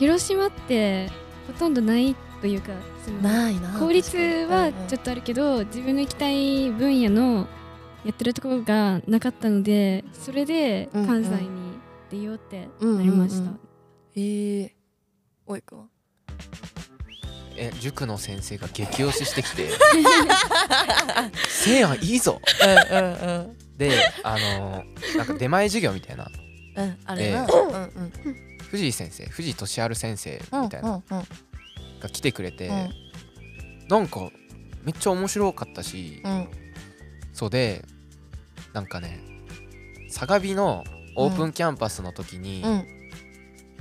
広島ってほとんどないというかそのないな公立はちょっとあるけど、自分の行きたい分野のやってるところがなかったのでそれで関西に出ようってうんなりました、うんうんえー、おいくんは？え塾の先生が激推ししてきて「せいやんいいぞ!うんうんうん」であのなんか出前授業みたいな。うんあれな、えうんうん藤井先生藤井俊治先生うんみたいな。が来てくれて、うん。なんかめっちゃ面白かったし、うん。そうでなんかね相模のオープンキャンパスの時に、うん。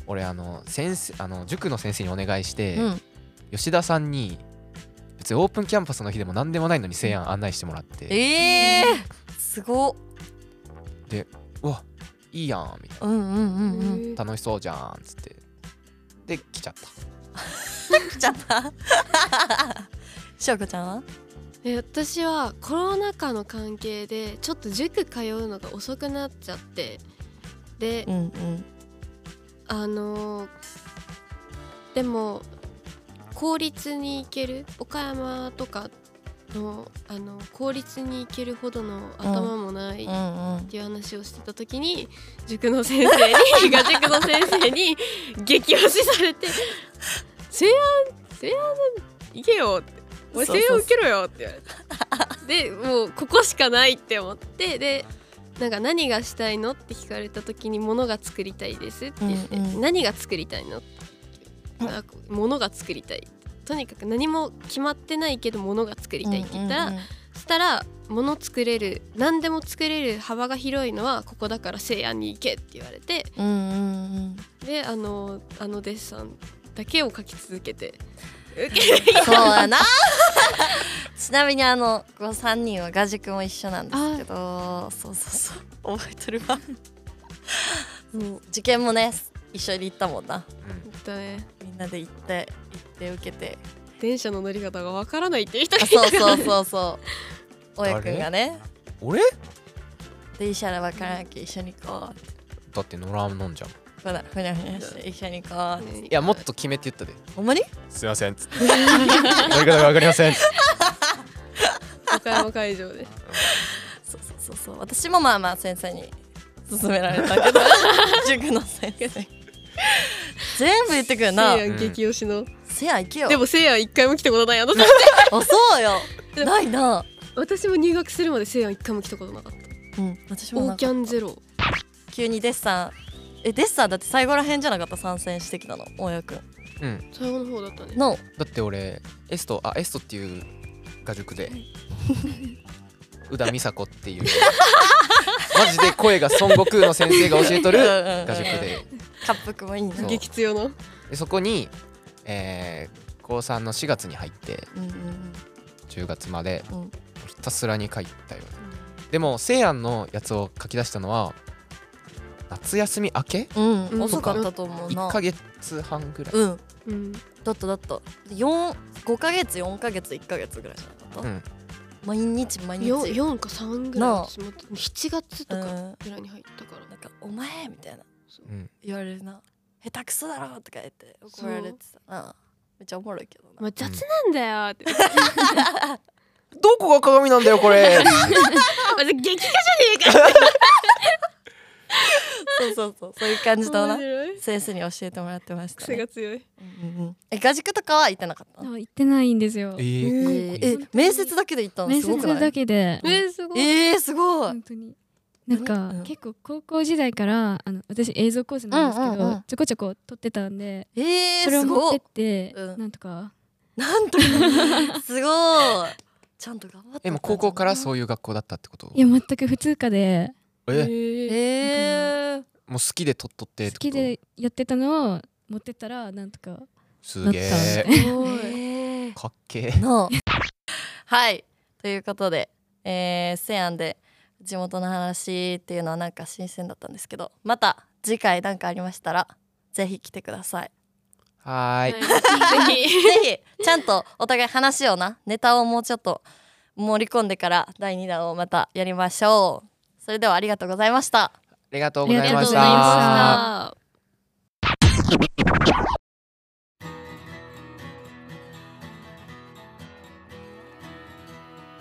俺あの先生あの塾の先生にお願いして、うん。吉田さんに別にオープンキャンパスの日でも何でもないのに西安案内してもらって、えー、すごっ。うわいいやんみたいうんうんうんうん。な楽しそうじゃんっつって。で来ちゃった。来ちゃった？しょうこちゃんは？え私はコロナ禍の関係でちょっと塾通うのが遅くなっちゃって。で、うんうん。あのーでも公立に行ける？岡山とかのあの公立に行けるほどの頭もないっていう話をしてた時に塾の先生にが塾の先生に激推しされて「西安西安行けよって俺西安受けろよって。言われてでもうここしかないって思って。でなんか何がしたいのって聞かれた時に物が作りたいですって言って、うんうん何が作りたいの？あ物が作りたいとにかく何も決まってないけど物が作りたいって言ったら、うんうんうん。そしたら物作れる何でも作れる幅が広いのはここだから西安に行けって言われてうんうんうん。であのあのデッサンだけを描き続けて <laughs> そうやな。ちなみにあのこの3人は画塾も一緒なんですけど。そうそうそう。覚えてるわ。もう。受験もね一緒に行ったもんな。だね。みんなで行って行って受けて。電車の乗り方がわからないっていう人があいたから。そうそうそうそう。<laughs> 大家くんがね。俺？電車で分からなきゃ一緒に行こうって。だって乗らんのんじゃん。ふなふにゃふにゃして一緒に行こうって。いやもっと決めて言ったで。ほんまに？すいませんっつって。乗り方がわかりません岡山会場で。そうそうそうそう。私もまあまあ先生に勧められたけど。<laughs> 塾の先生全部言ってくるな。せいやん激推しの、せや行けよ。でもせいやん一回も来たことない <laughs> あのあそうよ。ないな。私も入学するまでせいやん一回も来たことなかっうん私たオーキャンゼロ。急にデッサン。えデッサンだって最後らへんじゃなかった参戦してきたの？大家くん。うん。最後の方だったね。のだって俺エストあエストっていう画塾で。宇田美佐子っていう <laughs> マジで声が孫悟空の先生が教えとる <laughs> 画塾で。滑腹もいいね激強の。でそこに、えー高3の4月に入ってうんうん10月までうん。ひたすらに書いたよね。でもせいやんのやつを書き出したのは夏休み明けうん、うん。遅かったと思うな。1ヶ月半ぐらい、うん。うん。だっただった。四5ヶ月4ヶ月1ヶ月ぐらいじゃなかった、うん毎日毎日。よ4か3ぐらいなあ。私も7月とかうん。ぐらいに入ったから。なんか「お前」みたいな。う。ん。言われるな「下手くそだろ」とか言って怒られてさ。なめっちゃおもろいけどな。まあ、雑なんだよって、<laughs> どこが鏡なんだよこれ。<laughs> まず激化じゃねえか <laughs> そうそうそうそういう感じだな先生に教えてもらってました、ね。癖が強い。うんうんえ画塾とかは行ってなかった？あ行ってないんですよ。ええーーえ面接だけで行ったの？面すごくない？接だけでえー、すごい、えー、すごい。本当に。なんか、うん。結構高校時代からあの私映像コースなんですけど、うんうんうん。ちょこちょこ撮ってたんでえー、それを持ってすごいって、うん。なんとか。なんとか。<laughs> すごい。ちゃんと頑張ってえもう高校からうそういう学校だったってこと？いや全く普通科でえ？ええー、もう好きで撮っとってってこと？好きでやってたのを持ってったらなんとかすげえかっけえの <laughs> はい。ということで、えー、セアンで地元の話っていうのはなんか新鮮だったんですけどまた次回なんかありましたらぜひ来てください。はーい。<laughs> ぜひぜひちゃんとお互い話をなネタをもうちょっと盛り込んでから第2弾をまたやりましょうそれではありがとうございました。ありがとうございました。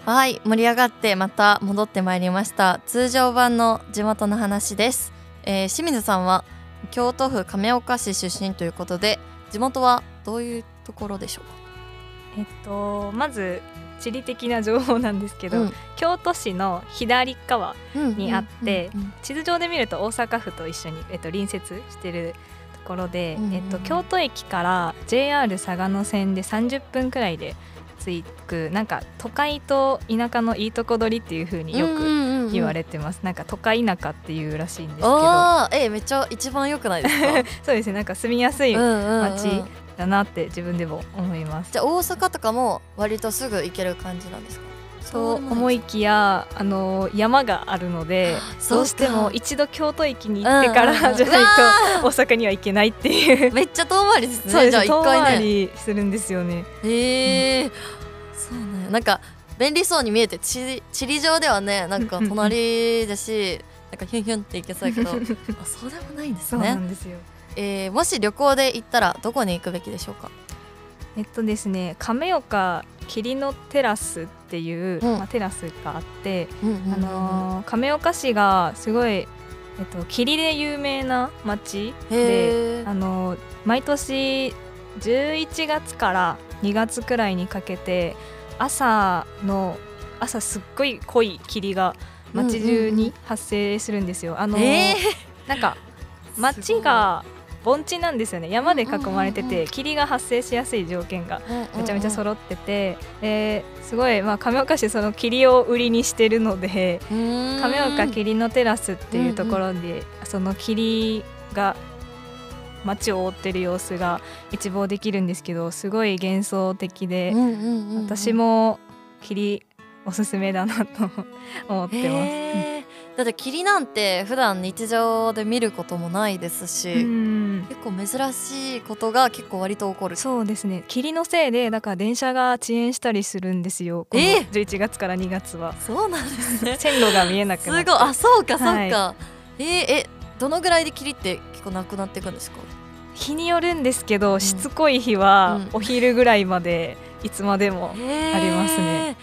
はい盛り上がってまた戻ってまいりました。通常版の地元の話です、えー清水さんは京都府亀岡市出身ということで地元はどういうところでしょうか？えっとまず地理的な情報なんですけど、うん。京都市の左側にあって地図上で見ると大阪府と一緒に、えっと、隣接してるところで、うんうんえっと、京都駅から JR 嵯峨野線で30分くらいで着くなんか都会と田舎のいいとこ取りっていう風によく言われてます、なんか都会田舎っていうらしいんですけど。あーえめっちゃ一番良くないですか？<laughs> そうですね。なんか住みやすい街だなって自分でも思います。じゃあ大阪とかも割とすぐ行ける感じなんですか？と思いきやあの山があるのでどうしても一度京都駅に行ってからうんうんうん。じゃないと大阪には行けないっていう。めっちゃ遠回りですね。じゃあ回ね。回りするんですよね。へえそうなんや。なんか便利そうに見えて地地理上ではねなんか隣だしなんかヒュンヒュンって行けそうやけど。<laughs> あそうでもないんですそうなねんですよ。えーもし旅行で行ったらどこに行くべきでしょうか？えっとですね亀岡霧のテラスっていう、うん。まあ、テラスがあって、うんうんうんあのー亀岡市がすごい、えっと、霧で有名な町で、あのー毎年11月から2月くらいにかけて朝の朝すっごい濃い霧が街中に発生するんですよ。あのえなんか <laughs> 街が盆地なんですよね。山で囲まれてて霧が発生しやすい条件がめちゃめちゃ揃ってて、ですごい、まあ、亀岡市その霧を売りにしてるので亀岡霧のテラスっていうところで、その霧が街を覆ってる様子が一望できるんですけどすごい幻想的で、私も霧おすすめだなと思ってます。だって霧なんて普段日常で見ることもないですし、うん。結構珍しいことが結構割と起こる。そうですね。霧のせいでだから電車が遅延したりするんですよ。このえ？11月から2月は。そうなんですね。線路が見えなくすごい。なってあそうかそうか、はえーえどのぐらいで霧って結構なくなっていくんですか？日によるんですけど、しつこい日はうん。お昼ぐらいまでいつまでもありますね。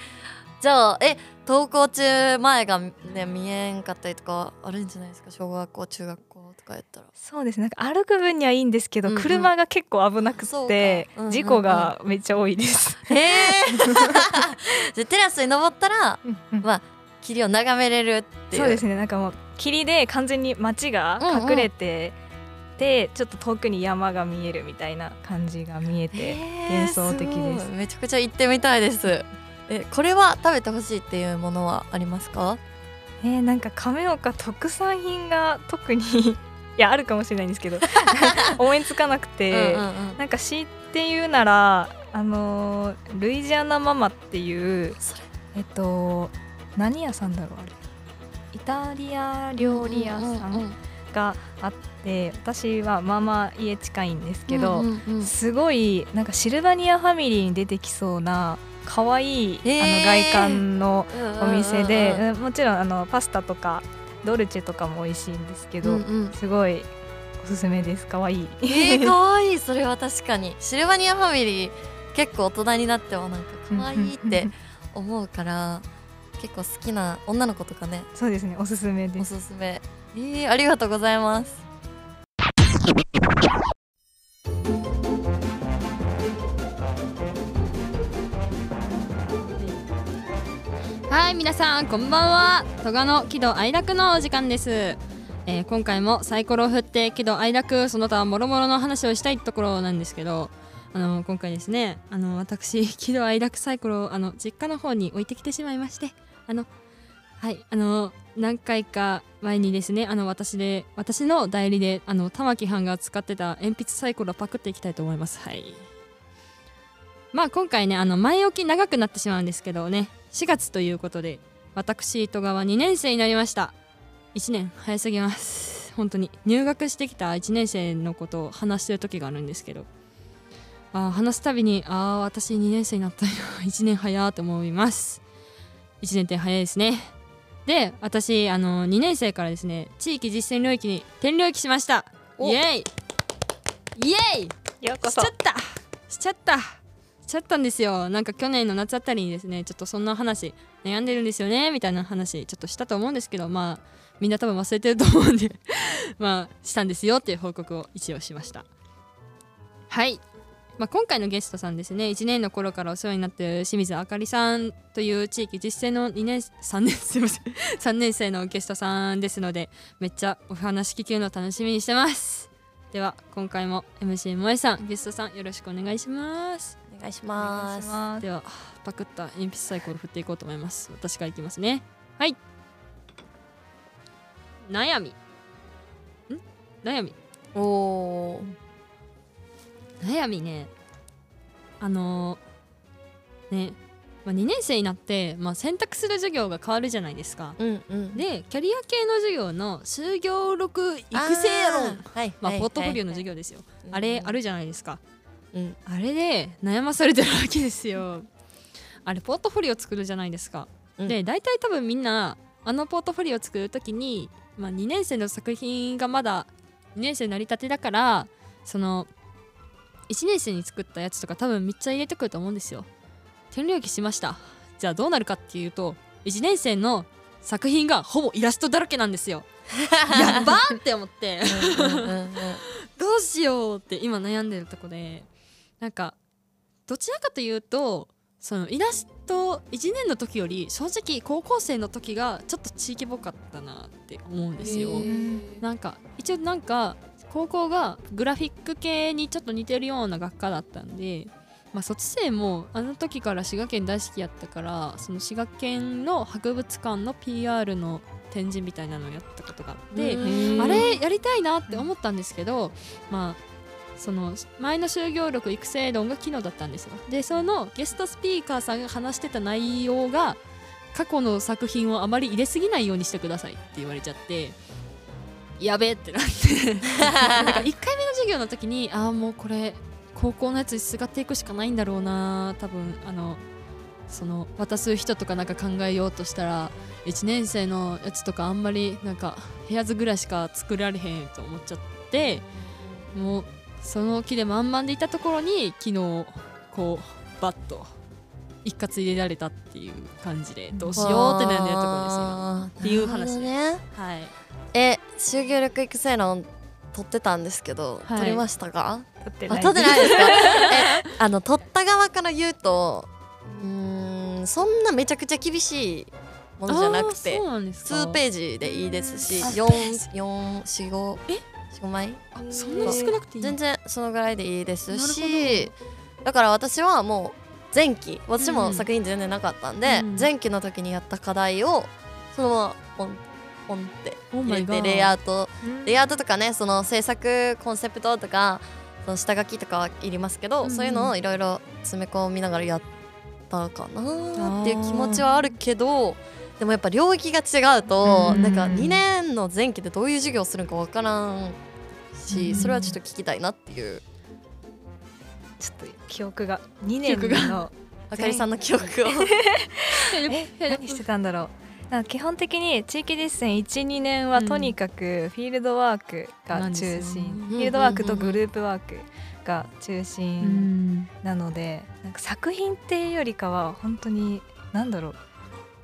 じゃあえ登校中前が、ね、見えんかったりとかあるんじゃないですか？小学校中学校とかやったら。そうですね。なんか歩く分にはいいんですけど、うんうん。車が結構危なくてか。うんうんうん。事故がめっちゃ多いです。へえ。でテラスに登ったらまあ霧を眺めれるっていう。そうですね。なんかもう霧で完全に街が隠れて、でちょっと遠くに山が見えるみたいな感じが見えて幻想的です。すごい。めちゃくちゃ行ってみたいですえこれは食べてほしいっていうものはありますか？えー、なんか亀岡特産品が特に <laughs> いやあるかもしれないんですけど <laughs> 思いつかなくて、うんうんうん。なんか強いて言うならあのールイジアナママっていうえっと何屋さんだろうあれ。イタリア料理屋さうんがあって私はまあまあ家近いんですけど、すごいなんかシルバニアファミリーに出てきそうな可愛い、へー。あの外観のお店で、うんうんうん。うんもちろんあのパスタとかドルチェとかも美味しいんですけど、うんうん。すごいおすすめです。可愛い。えー、<laughs> かわい。いそれは確かに。シルバニアファミリー結構大人になってもなんかかわいいって思うから結構好きな女の子とかね。そうですね。おすすめでおすすすめ。えー、ありがとうございますはい皆さんこんばんは。戸賀の喜怒哀楽のお時間です、えー今回もサイコロを振って喜怒哀楽その他もろもろの話をしたいところなんですけどあの今回ですねあの私喜怒哀楽サイコロをあの実家の方に置いてきてしまいましてあのはいあの何回か前にですねあの私で私の代理であの玉木藩が使ってた鉛筆サイコロパクっていきたいと思います。はい。まあ今回ねあの前置き長くなってしまうんですけどね。4月ということで私戸川2年生になりました。1年早すぎます。本当に入学してきた1年生のことを話してる時があるんですけど。あー話すたびにああ私2年生になったよ。<laughs> 1年早ーと思います。1年って早いですね。で私あの2年生からですね地域実践領域に転領域しました。イエイ。イエイ。しちゃった。しちゃったしゃったんですよ。なんか去年の夏あたりにですねちょっとそんな話悩んでるんですよねみたいな話ちょっとしたと思うんですけどまあみんな多分忘れてると思うんで <laughs> まあしたんですよっていう報告を一応しました。はい、まあ、今回のゲストさんですね1年の頃からお世話になってる清水あかりさんという地域実践の2年3年すいません。<laughs> 3年生のゲストさんですのでめっちゃお話聞けるの楽しみにしてます。では今回も MC 萌えさんゲストさんよろしくお願いします。願いします。ではパクった鉛筆サイコロ振っていこうと思います。私からいきますね。はい。悩み。ん？悩み。おお悩みね。あのーね、まあ、2年生になって、まあ、選択する授業が変わるじゃないですか。うんうん。でキャリア系の授業の就業録育成論。あー。はいまあ、はいポートフォリオの授業ですよ、あれあるじゃないですか、うんあれで悩まされてるわけですよ。あれポートフォリオ作るじゃないですか、うん。で大体多分みんなあのポートフォリオ作る時に、まあ、2年生の作品がまだ2年生になりたてだからその1年生に作ったやつとか多分めっちゃ入れてくると思うんですよ。転領域しました。じゃあどうなるかっていうと1年生の作品がほぼイラストだらけなんですよ。<laughs> やばーって思って。うんうんうんうん。<laughs> どうしようって今悩んでるとこでなんかどちらかというとそのイラスト1年の時より正直高校生の時がちょっと地域っぽかったなって思うんですよ。なんか一応なんか高校がグラフィック系にちょっと似てるような学科だったんで、まあ、卒生もあの時から滋賀県大好きやったからその滋賀県の博物館の PR の展示みたいなのをやったことがあってあれやりたいなって思ったんですけど、まあその前の就業力育成論が機能だったんですよ。でそのゲストスピーカーさんが話してた内容が過去の作品をあまり入れすぎないようにしてくださいって言われちゃってやべえってなって。なんか1回目の授業の時にああもうこれ高校のやつにすがっていくしかないんだろうな多分あのその渡す人とかなんか考えようとしたら1年生のやつとかあんまりなんか部屋ずぐらいしか作られへんと思っちゃってもうその気で満々でいたところに昨日こうバッと一括入れられたっていう感じでどうしようって悩んでるところです今っていう話です。ね。はい。え就業力育成論取ってたんですけど、はい。取りましたか？あ取ってない。取ってないですか？えあの取った側から言うとうーんそんなめちゃくちゃ厳しいものじゃなくてなんですか。2ページでいいですしあ445え45枚。そんなに少なくていい？全然そのぐらいでいいですしだから私はもう前期私も作品全然なかったんで、うん前期の時にやった課題をそのままポンポンって入 Oh れてレイアウト。レイアウトとかねその制作コンセプトとかその下書きとかはいりますけど、うんそういうのをいろいろ詰め込みながらやったかなっていう気持ちはあるけどでもやっぱ領域が違うと、うんなんか2年の前期でどういう授業をするのかわからんし、うんそれはちょっと聞きたいなっていう。ちょっと記憶が2年のあかりさんの記憶を。<laughs> え <laughs> 何してたんだろう。なんか基本的に地域実践12年はうん。とにかくフィールドワークが中心、ねフィールドワークとグループワークが中心なので、なんか作品っていうよりかは本当に何だろう。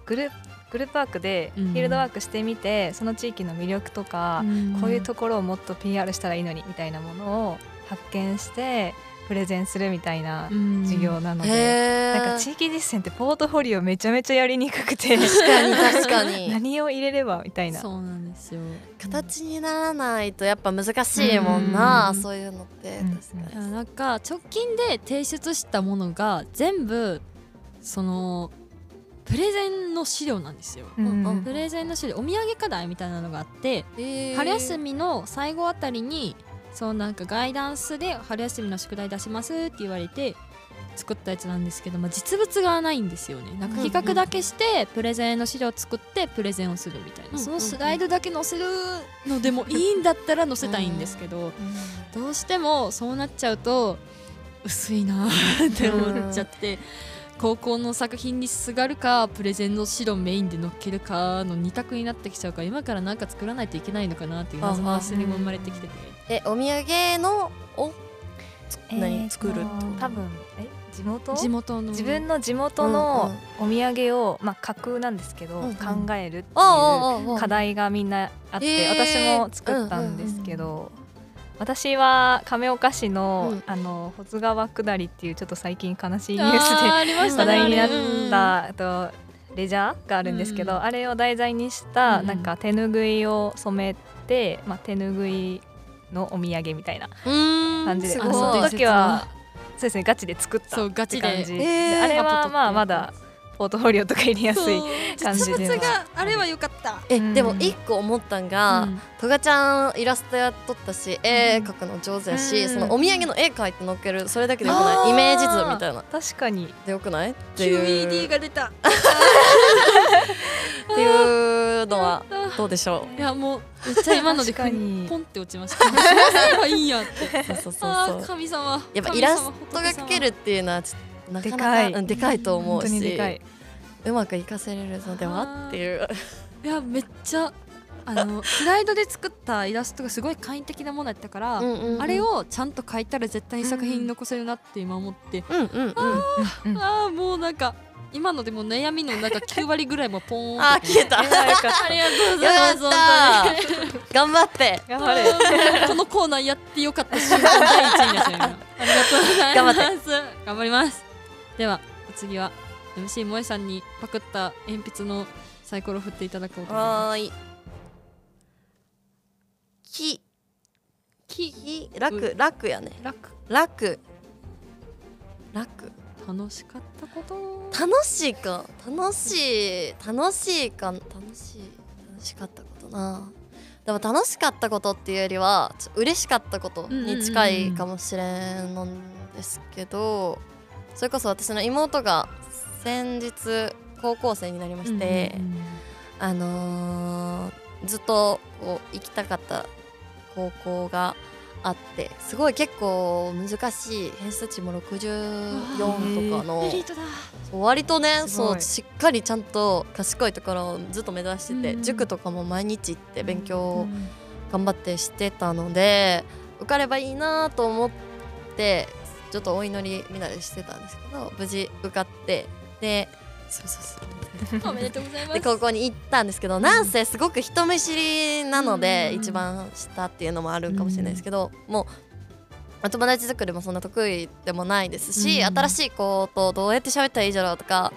グルグループワークでフうん。ィールドワークしてみて、その地域の魅力とか、こういうところをもっと PR したらいいのにみたいなものを発見してプレゼンするみたいな授業なので、へなんか地域実践ってポートフォリオめちゃめちゃやりにくくて確かに確かに。<laughs> 何を入れればみたいな。そうなんですよ。形にならないとやっぱ難しいもんな、うんそういうのって。うん。確かに、いやなんか直近で提出したものが全部そのプレゼンの資料なんですよ。うんうん。プレゼンの資料お土産課題みたいなのがあって春休みの最後あたりにそうなんかガイダンスで春休みの宿題出しますって言われて作ったやつなんですけど、まあ、実物がないんですよね。なんか企画だけしてプレゼンの資料を作ってプレゼンをするみたいな、うんそのスライドだけ載せるのでもいいんだったら載せたいんですけど、どうしてもそうなっちゃうと薄いなーって思っちゃって。高校の作品にすがるかプレゼンの資料メインで載っけるかの二択になってきちゃうから今からなんか作らないといけないのかなっていう謎の焦りも生まれてきてて。えお土産のをえーと作るって多分え地元？地元の。自分の地元のお土産を、まあ、架空なんですけど、うんうん。考えるっていう課題がみんなあって、私も作ったんですけど、私は亀岡市の,、うん。あの保津川下りっていうちょっと最近悲しいニュースで話題になっうんたあとレジャーがあるんですけど、うんあれを題材にしたうんなんか手ぬぐいを染めて、まあ、手ぬぐいのお土産みたいな感じで、その時はそうですねガチで作ったって感じ。へーあれはまあまだポートフォリオとか入れやすい感じであれは良かった。え、うん。でも一個思ったんが、うん。トガちゃんイラストやっとったし絵描くの上手やし、うん。そのお土産の絵描いて載っけるそれだけでよくないイメージ図みたいな。確かに。でよくない？っていう。QED が出た。<laughs> っていうのはどうでしょいやもうめっちゃ今ので確かに。ポンって落ちました。<laughs> そうすればいいんやって。うそうそうそう。そう神様。やっぱイラストが描けるっていうのはちょっとなかなかでかい。うんでかいと思本当うしにでかい。うまく活かせれるのではっていう。いやめっちゃあのスライドで作ったイラストがすごい簡易的なものやったから、うんうんうん。あれをちゃんと描いたら絶対に作品に残せるなって今思って、うんうんうん。うんああもうなんか今のでも悩みのなんか9割ぐらいもポーンとあ消えた。ありがとうございます頑張って。た頑張れこのコーナーやってよかった瞬間第一位になっちゃう今ありがとうございます。頑頑張りますではお次は MC 萌えさんにパクった鉛筆のサイコロを振っていただこうと思いまはーい。きすきき楽楽やね。楽。楽。楽。楽。しかったこと。楽しいか。楽しい。楽しいか。楽しい。楽しかったことな。でも楽しかったことっていうよりは嬉しかったことに近いかもしれんのですけどそれこそ私の妹が先日高校生になりまして、あのーずっとこう行きたかった高校があってすごい結構難しい偏差値も64とかの割とねそうしっかりちゃんと賢いところをずっと目指してて、うん塾とかも毎日行って勉強を頑張ってしてたので受かればいいなと思ってちょっとお祈りみんなでしてたんですけど無事受かってでそうそうそう。おめでとうございまです高校に行ったんですけど、なんせすごく人見知りなので、うん一番下っていうのもあるかもしれないですけど、もう友達作りもそんな得意でもないですし、うん新しい子とどうやって喋ったらいいじゃろうとか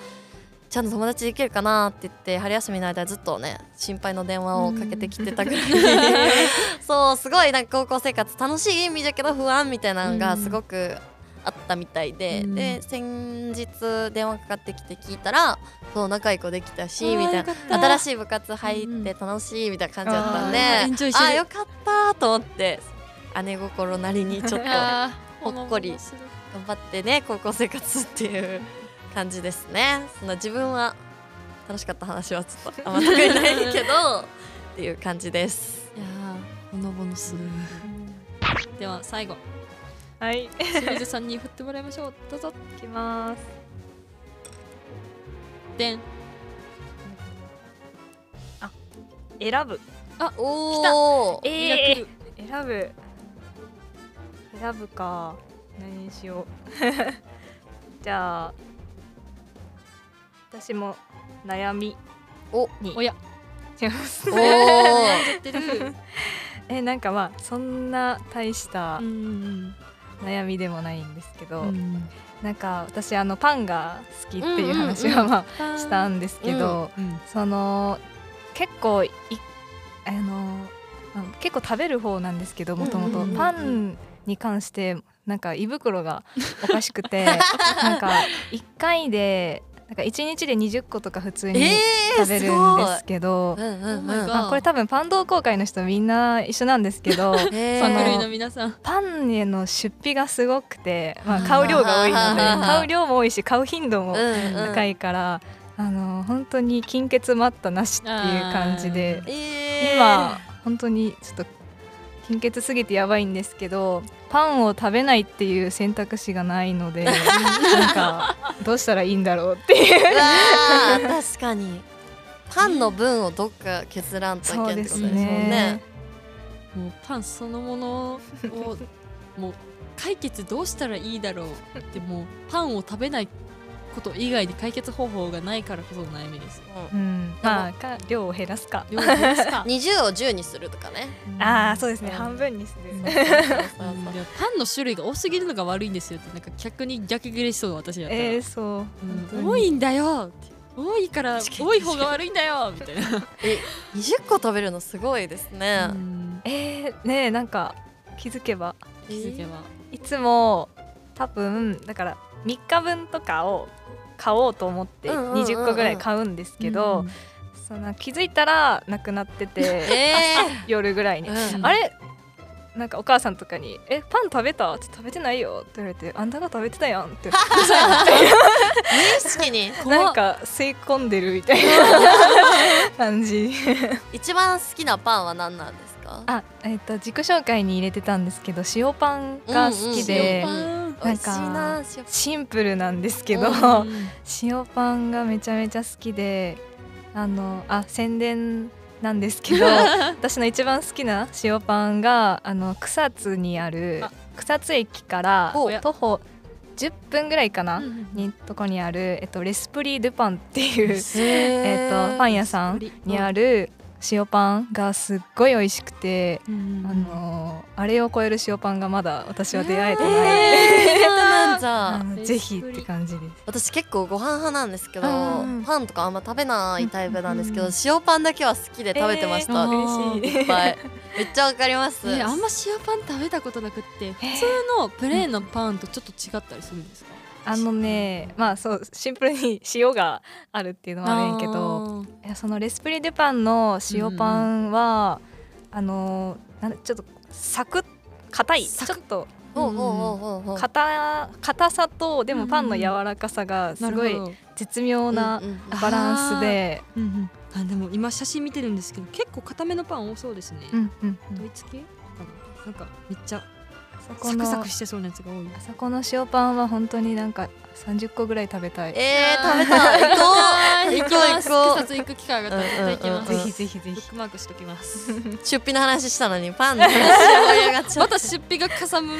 ちゃんと友達できるかなって言って春休みの間ずっとね心配の電話をかけてきてたぐらい、<laughs> そうすごいなんか高校生活楽しい意味だけど不安みたいなのがすごくあったみたいで、うん。で先日電話かかってきて聞いたらそう仲いい子できたしみたいな新しい部活入って楽しいみたいな感じだったんで、あーエンジョイしてるあよかったと思って姉心なりにちょっと頑 <laughs> ほっこりほのぼのする張ってね高校生活っていう感じですね。そんな自分は楽しかった話はちょっとあんま得意ないけど <laughs> っていう感じです。いやーほのぼのする。では最後はい。清水さん。に振ってもらいましょうどうぞいきますでん選ぶ。おおえー、選ぶ選ぶか。何にしよう。<laughs> じゃあ私も悩み。お。に。おや。違います。お <laughs> <laughs> えなんかまあそんな大したうん悩みでもないんですけど、うん。なんか私あのパンが好きっていう話はまあしたんですけど、うんその結構いあのあ結構食べる方なんですけどもともとパンに関してなんか胃袋がおかしくて <laughs> なんか1回でなんか1日で20個とか普通にえー、食べるんですけど、うんうんう Oh ん my god まあ、これ多分パン同好会の人みんな一緒なんですけど <laughs> えそのパン類の皆さんパンへの出費がすごくて、まあ、買う量が多いので買う量も多いし買う頻度もうんうん。高いから、あの本当に金欠待ったなしっていう感じでえー、今本当にちょっと貧血すぎてやばいんですけどパンを食べないっていう選択肢がないので <laughs> なんかどうしたらいいんだろうっていう。確かに。パンの分をどっか削らんといけんってことですもんね。もうパンそのものをもう解決どうしたらいいだろうってもうパンを食べないこと以外に解決方法がないからこその悩みですよ。うん、まあか量を減らすか。量減らすか。<laughs> 20を10にするとかね。ああそうですね。うん。半分にする、うん。パンの種類が多すぎるのが悪いんですよってなんか逆に逆ギレしそう私やったら、えー、そう。うん。多いんだよって。<laughs> 多いから多い方が悪いんだよみたいな、<laughs> 20個食べるのすごいですね、うん。えー、ねえなんか気づけば。気づけば、いつも多分だから3日分とかを買おうと思ってうんうんうんうん。20個ぐらい買うんですけど、その気づいたらなくなってて <laughs> え <laughs> 夜ぐらいに、ーうん。あれ？なんかお母さんとかに「えパン食べた?」って食べてないよって言われて「あんたが食べてたやん」って。<laughs> 無意識に。なんか吸い込んでるみたいな感じ。一番好きなパンは何なんですか？あえっ、と自己紹介に入れてたんですけど塩パンが好きで、うんうんなん美味しいなか塩シンプルなんですけど、うん。塩パンがめちゃめちゃ好きであのあ宣伝なんですけど <laughs> 私の一番好きな塩パンがあの草津にあるあ。草津駅からお徒歩10分ぐらいかな、にとこにある、えっと、レスプリ・ドゥパンっていう、えっと、パン屋さんにある塩パンがすっごい美味しくて、あのーあれを超える塩パンがまだ私は出会えてない、えー、なんじゃ <laughs> ぜひって感じです。私結構ご飯派なんですけど、うんパンとかあんま食べないタイプなんですけど、塩パンだけは好きで食べてました、えー嬉しい。いっぱい。めっちゃわかります、えあんま塩パン食べたことなくって普通のプレーンのパンとちょっと違ったりするんですか、あのねまあそうシンプルに塩があるっていうのはあるんやけどいやそのレスプリ・デュパンの塩パンは、あのなんだちょっとサクッ硬いちょっと硬硬さとでもパンの柔らかさがすごい絶妙なバランスで、うんうん。あでも今写真見てるんですけど結構硬めのパン多そうですね、うんうんドイツ系かななんかめっちゃサクサクしてそうなやつが多い。あそこの塩パンは本当になんか30個ぐらい食べたい。えー、食べたい。行こう。行こう行こう。行く機会があったら絶対行きます、ぜひぜひぜひ。ブックマークしときます。出費の話したのにパンの話盛り上がっちゃまった。た出費がかさむ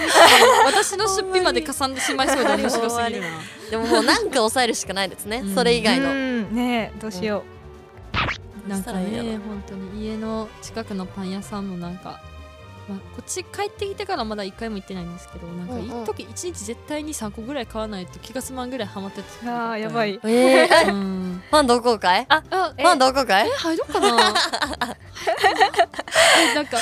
私の出費までかさんでしまいそうで面白すぎるな。でももうなんか抑えるしかないですね、それ以外の、うん。ねえどうしよなんかねや本当に家の近くのパン屋さんもなんか、まあ、こっち帰ってきてからまだ1回も行ってないんですけどなんかうんうん。一時1日絶対に3個ぐらい買わないと気が済まんぐらいハマってうあーやばい。えー、えうん。<laughs> パン同好会ああパン同好会え入ろうかな。<laughs> えなんか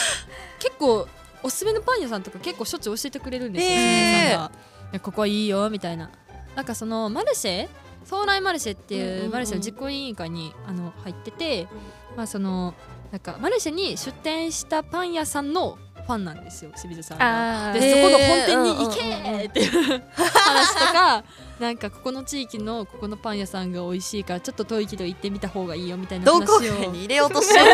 結構おすすめのパン屋さんとか結構しょっちゅう教えてくれるんですよ、へー。さんが。いやここはいいよみたいな。なんかそのマルシェ？総来マルシェっていうマルシェの実行委員会にあの入ってて、まあそのなんかマルシェに出店したパン屋さんのファンなんですよ清水さんが。でそこの本店に行けっていう話とか <laughs> なんかここの地域のここのパン屋さんが美味しいからちょっと遠いけど行ってみた方がいいよみたいな話を。会に入れようとしてる <laughs>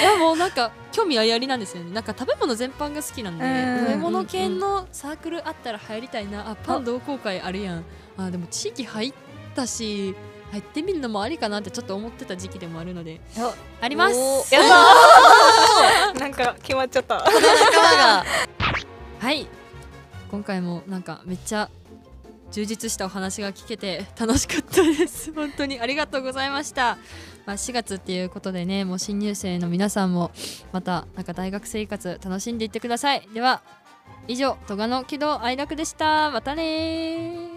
いやもうなんか興味ありありなんですよね。なんか食べ物全般が好きなんでうん食べ物系のサークルあったら入りたいな。あパン同好会あるやん。あでも地域入ったし入ってみるのもありかなってちょっと思ってた時期でもあるので。やあります。やっ <laughs> なんか決まっちゃった。<laughs> はい。今回もなんかめっちゃ充実したお話が聞けて楽しかったです。<laughs> 本当にありがとうございました、まあ、4月っていうことでねもう新入生の皆さんもまたなんか大学生活楽しんでいってください。では以上戸賀の喜怒哀楽でした。またね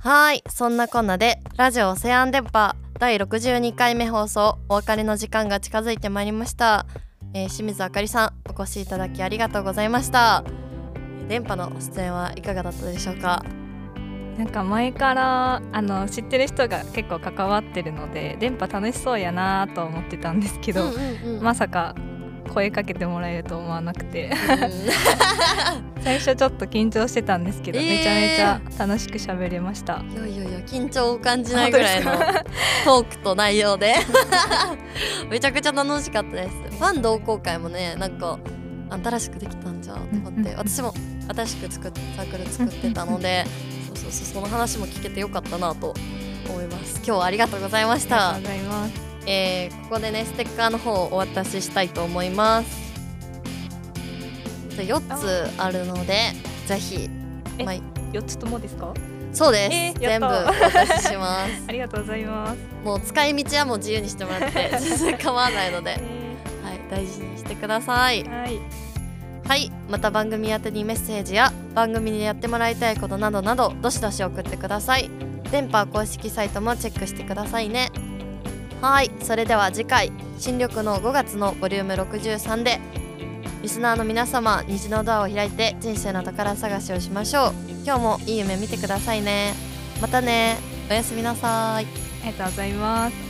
はい。そんなこんなでラジオセアン電波第62回目放送お別れの時間が近づいてまいりました、えー清水あかりさんお越しいただきありがとうございました。電波の出演はいかがだったでしょうか？なんか前からあの知ってる人が結構関わってるので電波楽しそうやなと思ってたんですけど、うんうんうん。まさか声かけてもらえると思わなくて。最初ちょっと緊張してたんですけど、えー。めちゃめちゃ楽しく喋れました。いやいやいや緊張を感じないぐらいのトークと内容で。<laughs> めちゃくちゃ楽しかったです。ファン同好会もねなんか新しくできたんじゃんと思って、私も新しく作っサークル作ってたのでそうそうそうその話も聞けてよかったなと思います。今日はありがとうございました。ありがとうございますえーここでねステッカーの方をお渡ししたいと思います。4つあるのでぜひえまあ4つともですか？そうです、えーや全部お渡しします。<laughs> ありがとうございます、もう使い道はもう自由にしてもらって <laughs> 構わないので、はい、え大事にしてください。ーはい。はいまた番組宛てにメッセージや番組でやってもらいたいことなどなどどしどし送ってください。電波公式サイトもチェックしてくださいねはいそれでは次回新緑の5月のボリューム63でリスナーの皆様虹のドアを開いて人生の宝探しをしましょう。今日もいい夢見てくださいね。またね。おやすみなさい。ありがとうございます。